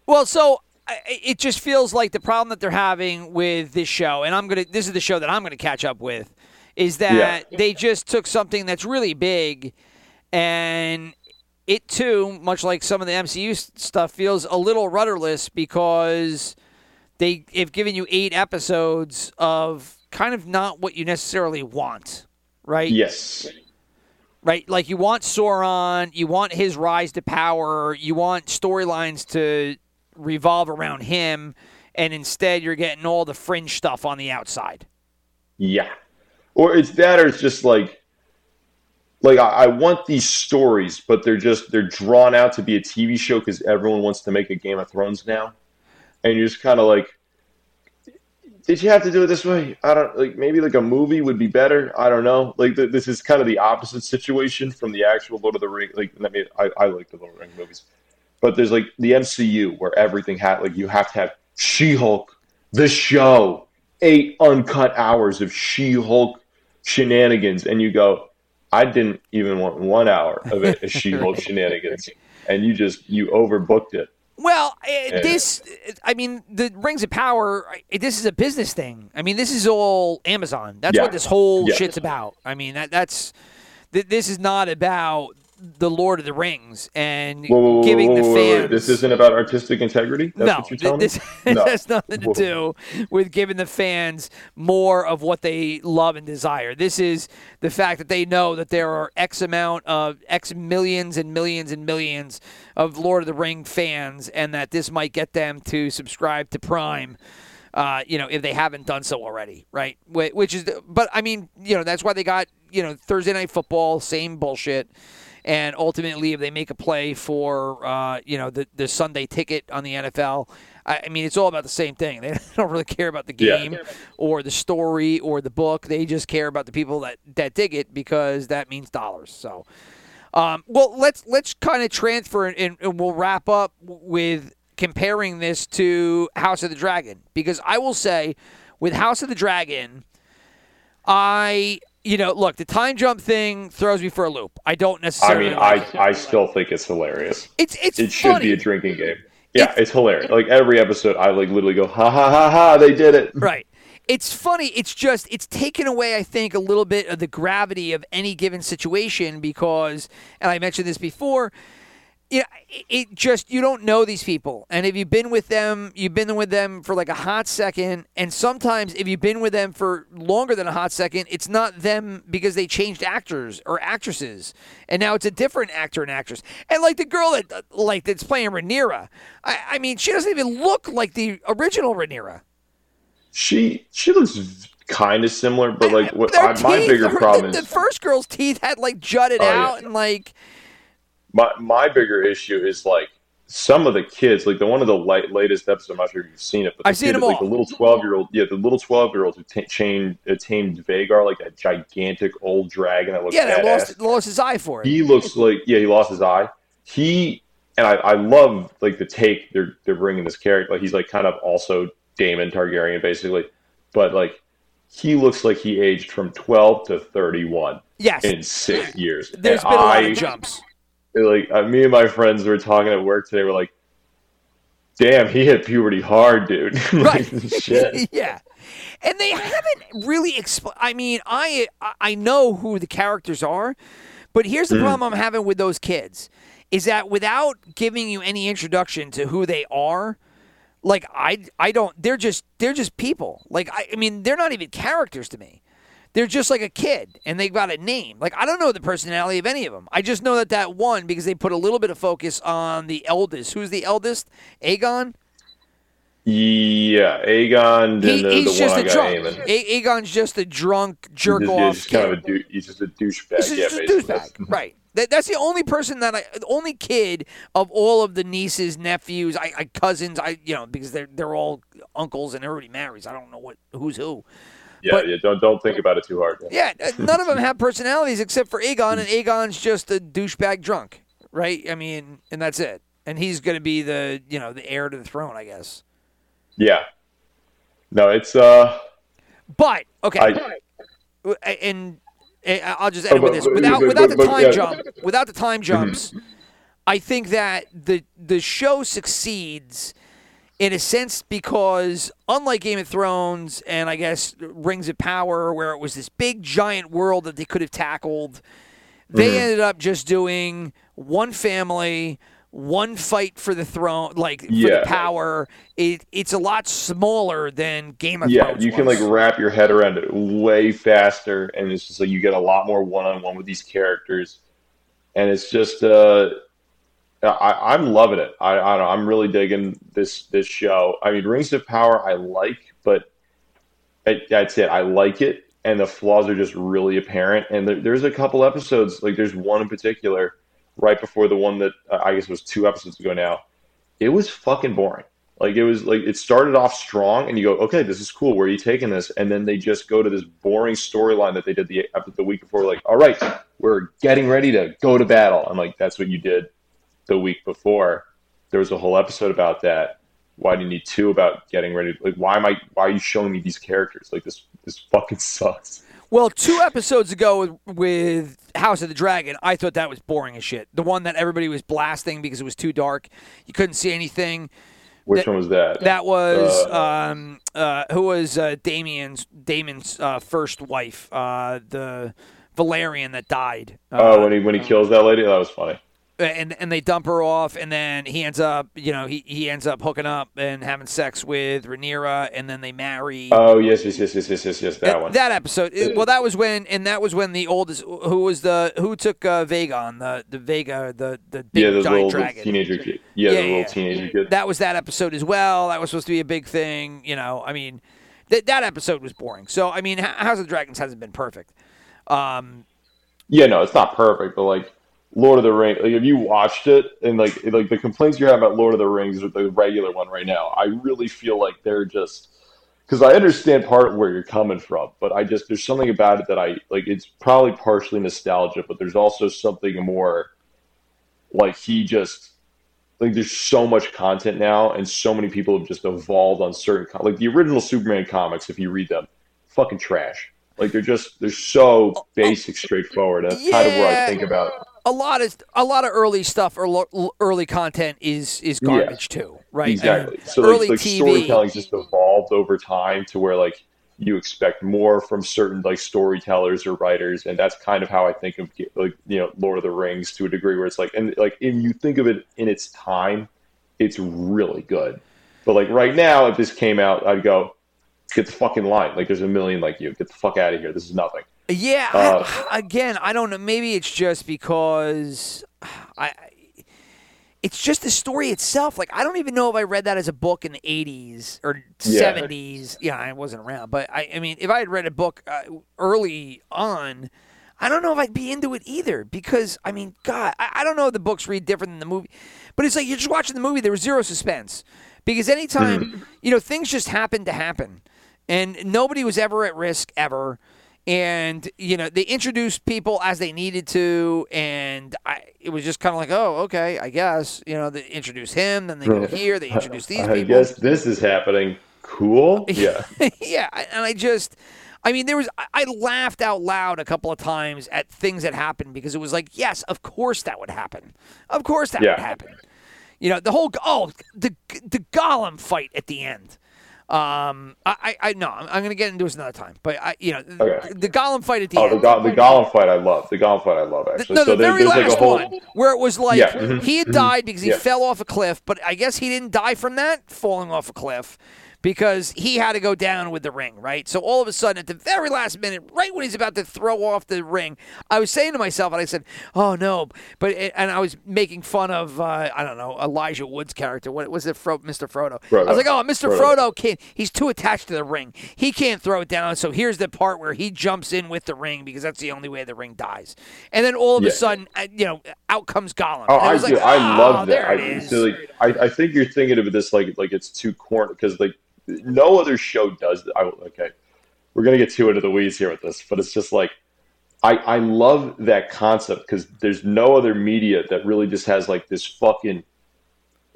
Well, so it just feels like the problem that they're having with this show, and I'm gonna. This is the show that I'm gonna catch up with, is that they just took something that's really big, and it too, much like some of the MCU stuff, feels a little rudderless because they have given you eight episodes of kind of not what you necessarily want, right? yes. right? Like you want Sauron, you want his rise to power, you want storylines to revolve around him, and instead you're getting all the fringe stuff on the outside. Yeah. Or it's that, or it's just like, like I, I want these stories, but they're just they're drawn out to be a TV show because everyone wants to make a Game of Thrones now, and you're just kind of like, did you have to do it this way? I don't like maybe like a movie would be better. I don't know. Like th- this is kind of the opposite situation from the actual Lord of the Ring. Like I mean, I, I like the Lord of the Ring movies, but there's like the MCU where everything had like you have to have She-Hulk, the show, eight uncut hours of She-Hulk shenanigans, and you go, I didn't even want one hour of it as She-Hulk shenanigans, and you just you overbooked it. Well, this, I mean, the Rings of Power, this is a business thing. I mean, this is all Amazon. That's Yeah. what this whole Yeah. shit's about. I mean, that, that's, this is not about the Lord of the Rings and Whoa, whoa, whoa, giving the fans. This isn't about artistic integrity. That's no, what you're telling this, me. this No. has nothing to do with giving the fans more of what they love and desire. This is the fact that they know that there are X amount of X millions and millions and millions of Lord of the Ring fans, and that this might get them to subscribe to Prime. Uh, you know, if they haven't done so already, right? Which is, the, but I mean, you know, that's why they got you know Thursday night football, same bullshit and ultimately if they make a play for uh, you know the, the Sunday ticket on the NFL, I, I mean it's all about the same thing. They don't really care about the Yeah. game or the story or the book. They just care about the people that that dig it because that means dollars. So, um, well let's let's kind of transfer and, and we'll wrap up with comparing this to House of the Dragon because I will say with House of the Dragon. I, you know, look, the time jump thing throws me for a loop. I don't necessarily. I mean, like it. I I still think it's hilarious. It's it's It should funny. be a drinking game. Yeah, It's- it's, hilarious. Like every episode, I like literally go, ha ha ha ha, they did it. Right. It's funny. It's just it's taken away. I think a little bit of the gravity of any given situation because, and I mentioned this before. You know, it- just you don't know these people, and if you've been with them, you've been with them for like a hot second, and sometimes if you've been with them for longer than a hot second, it's not them because they changed actors or actresses, and now it's a different actor and actress. And like the girl that like that's playing Rhaenyra, I, I mean, she doesn't even look like the original Rhaenyra. She she looks kind of similar, but like what I, my teeth, bigger her- problem the, is the first girl's teeth had like jutted Oh, yeah. out and like my my bigger issue is like some of the kids, like the one of the late, latest episodes. I'm not sure if you've seen it, but I've seen them like all. the little twelve year old, yeah, the little twelve year old who ta chained uh, tamed Vhagar, like that gigantic old dragon that looks yeah, that lost lost his eye for it. he looks like yeah, he lost his eye. He and I, I love like the take they're they're bringing this character. Like he's like kind of also Daemon Targaryen basically, but like he looks like he aged from twelve to thirty one yes, in six years. there's And been a lot I, of jumps. Like uh, me and my friends were talking at work today. We're like, "Damn, he hit puberty hard, dude." like, Right. shit. yeah. And they haven't really explained. I mean, I I know who the characters are, but here's the problem I'm having with those kids is that without giving you any introduction to who they are, like I I don't they're just they're just people. Like I, I mean, they're not even characters to me. They're just like a kid and they've got a name. Like I don't know the personality of any of them. I just know that that one because they put a little bit of focus on the eldest. Who's the eldest? Aegon? Yeah, Aegon He, the, he's the just one a drunk. A- Aegon's just a drunk jerk He's just, off. yeah, he's just kind of a dou- he's just a douchebag. He's yeah, just a douchebag, right? That, that's the only person that I, the only kid of all of the nieces, nephews, I, I cousins, I you know because they're they're all uncles and everybody marries. I don't know what who's who. Yeah, But- yeah. Don't don't think about it too hard. Yeah, none of them have personalities except for Aegon, and Aegon's just a douchebag drunk, right? I mean, and that's it. And he's going to be the you know the heir to the throne, I guess. Yeah. No, it's uh. But okay, I, and, and I'll just end Oh, with but- this without but- without the time yeah. jump. Without the time jumps, I think that the the show succeeds in a sense because unlike Game of Thrones and I guess Rings of Power, where it was this big giant world that they could have tackled, they Mm-hmm. ended up just doing one family. One fight for the throne, like for the power. It, it's a lot smaller than Game of yeah, Thrones. Yeah, you can was. like wrap your head around it way faster, and it's just like you get a lot more one on one with these characters, and it's just uh. I, I'm loving it. I, I don't know. I'm really digging this this show. I mean, Rings of Power, I like, but I, that's it. I like it, and the flaws are just really apparent. And there, there's a couple episodes, like there's one in particular, right before the one that uh, I guess was two episodes ago now. It was fucking boring. Like it was like it started off strong, and you go, okay, this is cool. Where are you taking this? And then they just go to this boring storyline that they did the the week before. Like, all right, we're getting ready to go to battle. I'm like, that's what you did the week before. There was a whole episode about that. Why do you need two about getting ready? Like, why am I? Why are you showing me these characters? Like this, this fucking sucks. Well, two episodes ago with, House of the Dragon, I thought that was boring as shit. The one that everybody was blasting because it was too dark. You couldn't see anything. Which That- one was that? That was Uh, um, uh, who was uh, Damien's Daemon's uh, first wife, uh, the Velaryon that died. Uh, oh, when he when he kills that lady, that was funny. And and they dump her off, and then he ends up, you know, he, he ends up hooking up and having sex with Rhaenyra, and then they marry. Oh yes, yes, yes, yes, yes, yes, yes, that one. That episode. well, that was when, and that was when the oldest, who was the, who took uh, Vhagar on the the Vhagar, the the big yeah, the giant little, dragon. teenager kid. Yeah, Yeah, the little yeah. teenager kid. That was that episode as well. That was supposed to be a big thing. You know, I mean, th- that episode was boring. So I mean, House of the Dragons hasn't been perfect. Um, Yeah, no, it's not perfect, but like Lord of the Rings, like you watched it and like like the complaints you have about Lord of the Rings or the regular one right now, I really feel like they're just because I understand part of where you're coming from, but I just there's something about it that I like. It's probably partially nostalgia, but there's also something more like he just like there's so much content now, and so many people have just evolved on certain like the original Superman comics. If you read them, fucking trash. Like they're just they're so oh, oh, basic, straightforward. That's kind of where I think about. a lot of a lot of early stuff or lo- early content is is Yeah. garbage too, right? Exactly. And So early like, like TV. storytelling's just evolved over time to where like you expect more from certain like storytellers or writers, and that's kind of how I think of like you know Lord of the Rings to a degree where it's like and like if you think of it in its time, it's really good. But like right now, if this came out, I'd go get the fucking line. Like there's a million like you. Get the fuck out of here. This is nothing. Yeah, Uh, I, again, I don't know. Maybe it's just because I. It's just the story itself. Like I don't even know if I read that as a book in the '80s or Yeah. '70s. Yeah, I wasn't around, but I, I mean, if I had read a book uh, early on, I don't know if I'd be into it either. Because I mean, God, I, I don't know if the books read different than the movie, but it's like you're just watching the movie. There was zero suspense because anytime you know things just happened to happen, and nobody was ever at risk ever. And you know they introduced people as they needed to. And I, it was just kind of like oh okay i guess you know they introduce him then they go here they introduce these I people. guess this is happening. Cool. Yeah. yeah. And i just i mean there was I, laughed out loud a couple of times at things that happened because it was like yes of course that would happen. Of course that would happen. You know the whole oh the the Gollum fight at the end um, I, I, no, I'm, I'm gonna get into this another time, but I, you know, Okay. the Gollum fight at the Oh, end. the, go- the Gollum fight I love. The Gollum fight I love actually. No, so the there- very like last a whole one where it was like Yeah, he had died because he Yeah. fell off a cliff, but I guess he didn't die from that falling off a cliff because he had to go down with the ring, right? So all of a sudden, at the very last minute, right when he's about to throw off the ring, I was saying to myself, and I said, "Oh no!" But and I was making fun of uh, I don't know Elijah Wood's character. What was it, Fro- Mr. Frodo? I was like, "Oh, Mr. Frodo. Frodo can't. He's too attached to the ring. He can't throw it down." So here's the part where he jumps in with the ring because that's the only way the ring dies. And then all of a sudden, uh, you know, out comes Gollum. Oh, I was do. like, I "Oh, love that. There I, it is. so, like, I, I think you're thinking of this like like it's too corny because like no other show does that. I, okay, we're gonna get too into the weeds here with this, but it's just like I I love that concept because there's no other media that really just has like this fucking.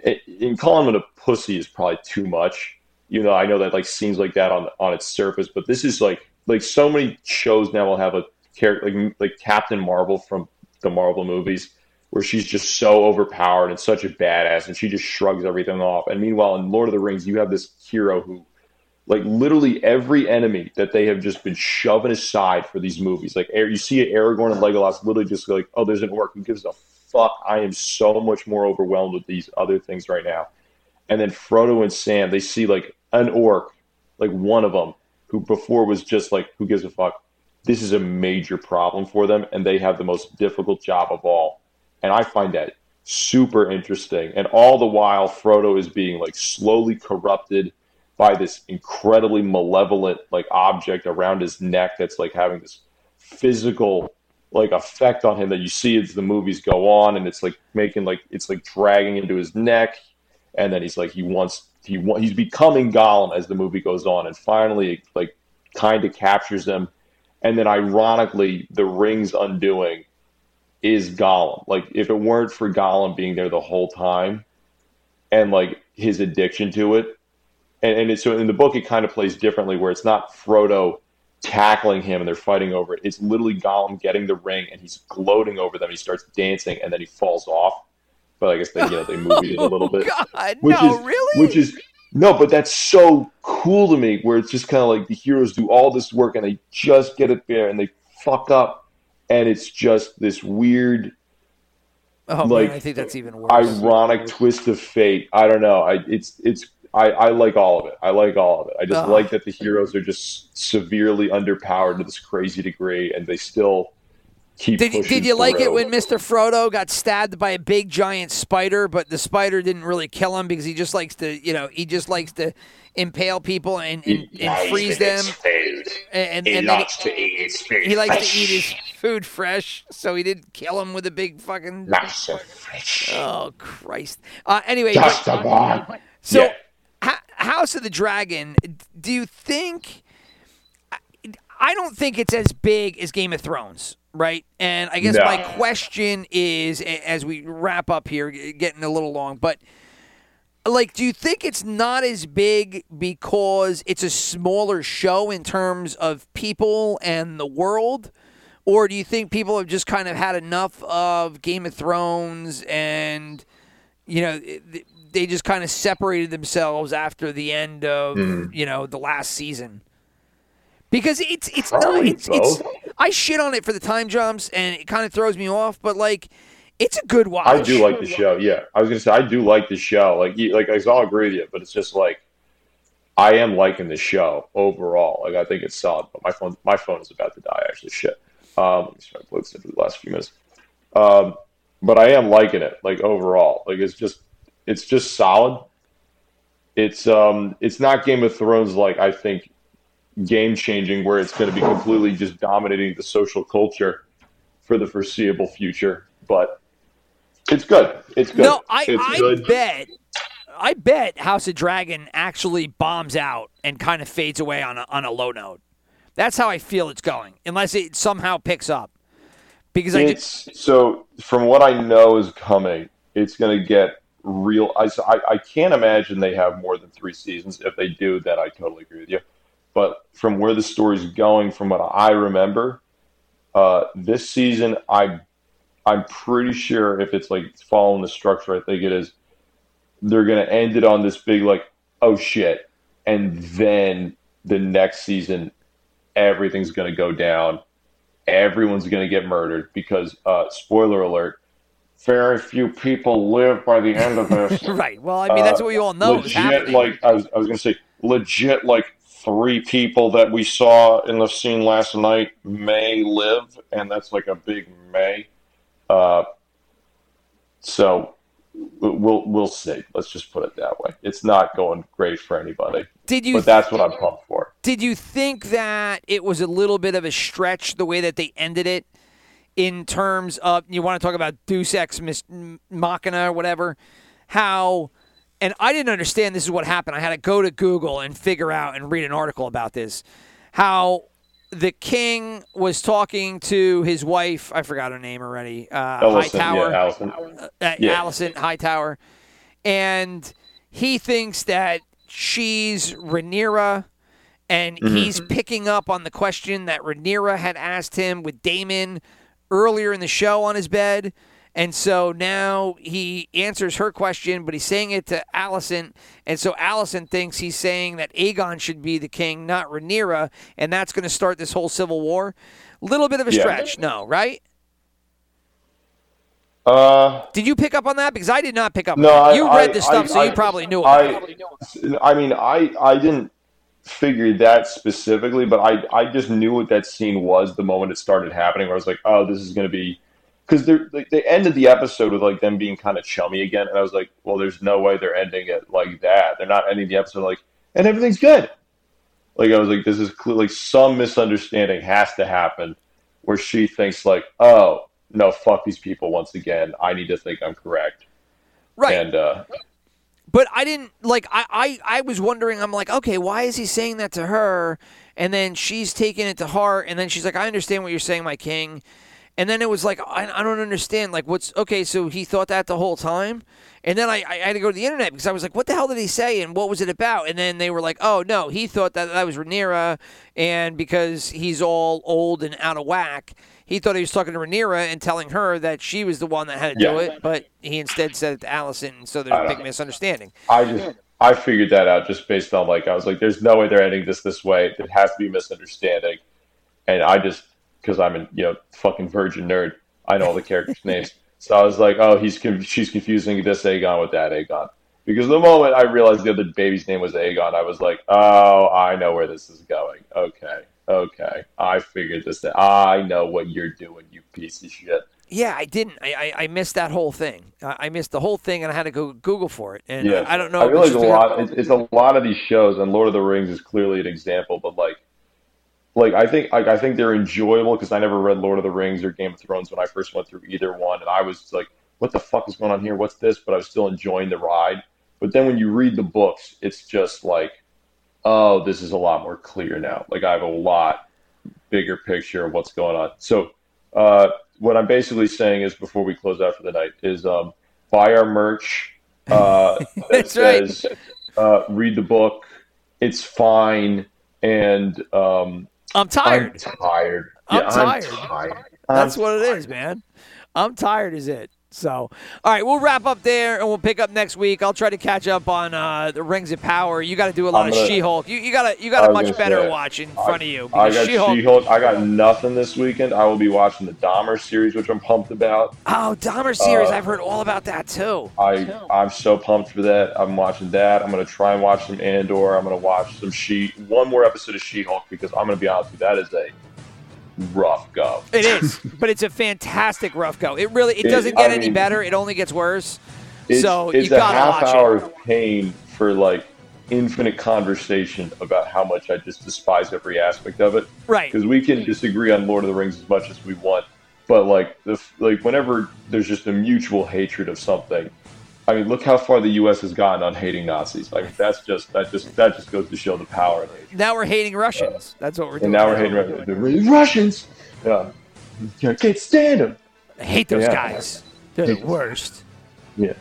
Eh, In calling him a pussy is probably too much. You know, I know that like seems like that on on its surface, but this is like like so many shows now will have a character like like Captain Marvel from the Marvel movies where she's just so overpowered and such a badass and she just shrugs everything off. And meanwhile, in Lord of the Rings, you have this hero who, like, literally every enemy that they have just been shoving aside for these movies. Like, you see Aragorn and Legolas literally just like, oh, there's an orc. Who gives a fuck? I am so much more overwhelmed with these other things right now. And then Frodo and Sam, they see like an orc, like one of them, who before was just like, who gives a fuck? This is a major problem for them, and they have the most difficult job of all and I find that super interesting. And all the while, Frodo is being like slowly corrupted by this incredibly malevolent like object around his neck that's like having this physical like effect on him that you see as the movies go on, and it's like making like it's like dragging into his neck, and then he's like he wants he wa- he's becoming Gollum as the movie goes on, and finally like kind of captures him, and then ironically, the ring's undoing is Gollum. Like if it weren't for Gollum being there the whole time, and like his addiction to it, and, and it's, so in the book it kind of plays differently, where it's not Frodo tackling him and they're fighting over it. It's literally Gollum getting the ring and he's gloating over them. He starts dancing and then he falls off. But I guess they you know they moved it a little oh, bit, Oh, God, which no, is really? which is no, but that's so cool to me. Where it's just kind of like the heroes do all this work and they just get it there and they fuck up, and it's just this weird oh like, man, I think that's even worse. ironic twist of fate. I don't know. I it's it's I, I like all of it. I like all of it. I just like that the heroes are just severely underpowered to this crazy degree, and they still keep. Did, did you like it when Mr. Frodo got stabbed by a big giant spider, but the spider didn't really kill him because he just likes to, you know, he just likes to impale people and, and, and freeze them. And, and, and then he, to eat his food. he likes to eat his food fresh, so he didn't kill him with a big fucking. Nice and fresh. Oh Christ! Uh, anyway, Just but- a one. so Yeah. Ha- House of the Dragon. Do you think? I don't think it's as big as Game of Thrones, right? And I guess No. my question is, as we wrap up here, getting a little long, but like, do you think it's not as big because it's a smaller show in terms of people and the world? Or do you think people have just kind of had enough of Game of Thrones and, you know, they just kind of separated themselves after the end of, mm-hmm. you know, the last season? Because it's it's not Probably it's, it's both. I shit on it for the time jumps and it kind of throws me off, but like it's a good watch. I do like the show. Yeah, I was gonna say I do like the show. Like, you, like I all agree with you, but it's just like I am liking the show overall. Like, I think it's solid. But my phone, my phone is about to die. Actually, shit. Um, let me try to plug this in for the last few minutes. Um, but I am liking it. Like overall, like it's just it's just solid. It's um it's not Game of Thrones like I think game changing where it's going to be completely just dominating the social culture for the foreseeable future, but it's good. It's good. No, I, it's I good. bet. I bet House of Dragon actually bombs out and kind of fades away on a, on a low note. That's how I feel it's going, unless it somehow picks up. Because I just, It's so from what I know is coming, it's going to get real. I, I I can't imagine they have more than three seasons. If they do, then I totally agree with you. But from where the story's going, from what I remember, uh, this season, I I'm pretty sure if it's like following the structure, I think it is. They're going to end it on this big like, oh shit, and then the next season, everything's going to go down everyone's going to get murdered because, uh, spoiler alert, very few people live by the end of this. right. Well, I mean, that's what we all know legit, like I was, I was going to say, legit, like three people that we saw in the scene last night may live, and that's like a big may. Uh, so we'll we'll see. Let's just put it that way. It's not going great for anybody, did you but that's what I'm pumped for. did you think that it was a little bit of a stretch the way that they ended it in terms of you want to talk about Deus Ex Machina or whatever how and I didn't understand this is what happened I had to go to Google and figure out and read an article about this how the king was talking to his wife I forgot her name already uh, Ellison, Hightower yeah, Alicent. uh, Yeah. Alicent Hightower, and he thinks that she's Rhaenyra, and Mm-hmm. he's picking up on the question that Rhaenyra had asked him with Daemon earlier in the show on his bed. And so now he answers her question, but he's saying it to Alicent. And so Alicent thinks he's saying that Aegon should be the king, not Rhaenyra, and that's going to start this whole civil war. Little bit of a Yeah. stretch, no, right? Uh, Did you pick up on that? Because I did not pick up. No, on that. I- you read I- this stuff, I- so you probably knew I- it. I mean, I I didn't figure that specifically, but I I just knew what that scene was the moment it started happening. Where I was like, oh, this is going to be because they like, they ended the episode with like them being kind of chummy again, and I was like, well, there's no way they're ending it like that. They're not ending the episode like, and everything's good. Like I was like, this is clearly some misunderstanding has to happen, where she thinks like, oh no, fuck these people once again. I need to think I'm correct, Right. and uh, but I didn't like. I, I I was wondering. I'm like, okay, why is he saying that to her? And then she's taking it to heart. And then she's like, I understand what you're saying, my king. And then it was like, I, I don't understand. Like, what's okay? So he thought that the whole time. And then I, I had to go to the internet because I was like, what the hell did he say and what was it about? And then they were like, oh, no, he thought that that was Rhaenyra. And because he's all old and out of whack, he thought he was talking to Rhaenyra and telling her that she was the one that had to do it. But he instead said it to Alicent. So there's a big misunderstanding. I just I figured that out just based on like I was like, there's no way they're ending this this way. It has to be a misunderstanding, and I just because I'm a you know fucking virgin nerd, I know all the characters' names. So I was like, oh, he's she's confusing this Aegon with that Aegon. Because the moment I realized the other baby's name was Aegon, I was like, oh, I know where this is going. Okay, okay, I figured this out. I know what you're doing, you piece of shit. Yeah, I didn't. I, I, I missed that whole thing. I, I missed the whole thing, and I had to go Google for it. And Yeah, I, I don't know. I feel like a lot. It's, it's a lot of these shows, and Lord of the Rings is clearly an example. But like, like I think like, I think they're enjoyable because I never read Lord of the Rings or Game of Thrones when I first went through either one, and I was like, "What the fuck is going on here? What's this?" But I was still enjoying the ride. But then when you read the books, it's just like, "Oh, this is a lot more clear now." Like I have a lot bigger picture of what's going on. So, uh, what I'm basically saying is, before we close out for the night, is um, buy our merch. Uh, that That's right. uh, read the book. It's fine, and um, I'm tired. I'm tired. I'm tired. I'm tired. That's what it is, man. I'm tired is it. So, all right, we'll wrap up there and we'll pick up next week. I'll try to catch up on uh, the Rings of Power. You got to do a lot I'm of She-Hulk. You, you got to you got a much better watch in front of you I got She-Hulk. She-Hulk. I got nothing this weekend. I will be watching the Dahmer series, which I'm pumped about. Oh, Dahmer series. Uh, I've heard all about that too. I I'm so pumped for that. I'm watching that. I'm gonna try and watch some Andor. I'm gonna watch some She one more episode of She-Hulk because I'm gonna be honest with you, that is a rough go. It is, but it's a fantastic rough go. It really it It- doesn't get I any mean- better. It only gets worse. It's, so it's you a gotta half watch hour it. of pain for like infinite conversation about how much I just despise every aspect of it. Right. Because we can disagree on Lord of the Rings as much as we want, but like the like whenever there's just a mutual hatred of something. I mean, look how far the U.S. has gotten on hating Nazis. Like that's just that just that just goes to show the power of hatred. Now we're hating Russians. That's what we're doing. And now we're hating Ru- the Russians. Yeah, I can't stand them. I hate those Yeah. guys. They're the worst. Yeah.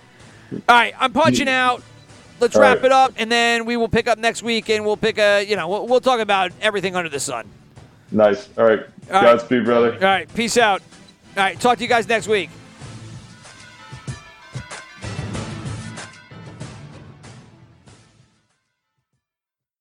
All right, I'm punching out. Let's All wrap right. it up, and then we will pick up next week, and we'll pick a, you know, we'll, we'll talk about everything under the sun. Nice. All right. All right. Godspeed, brother. All right, peace out. All right, talk to you guys next week.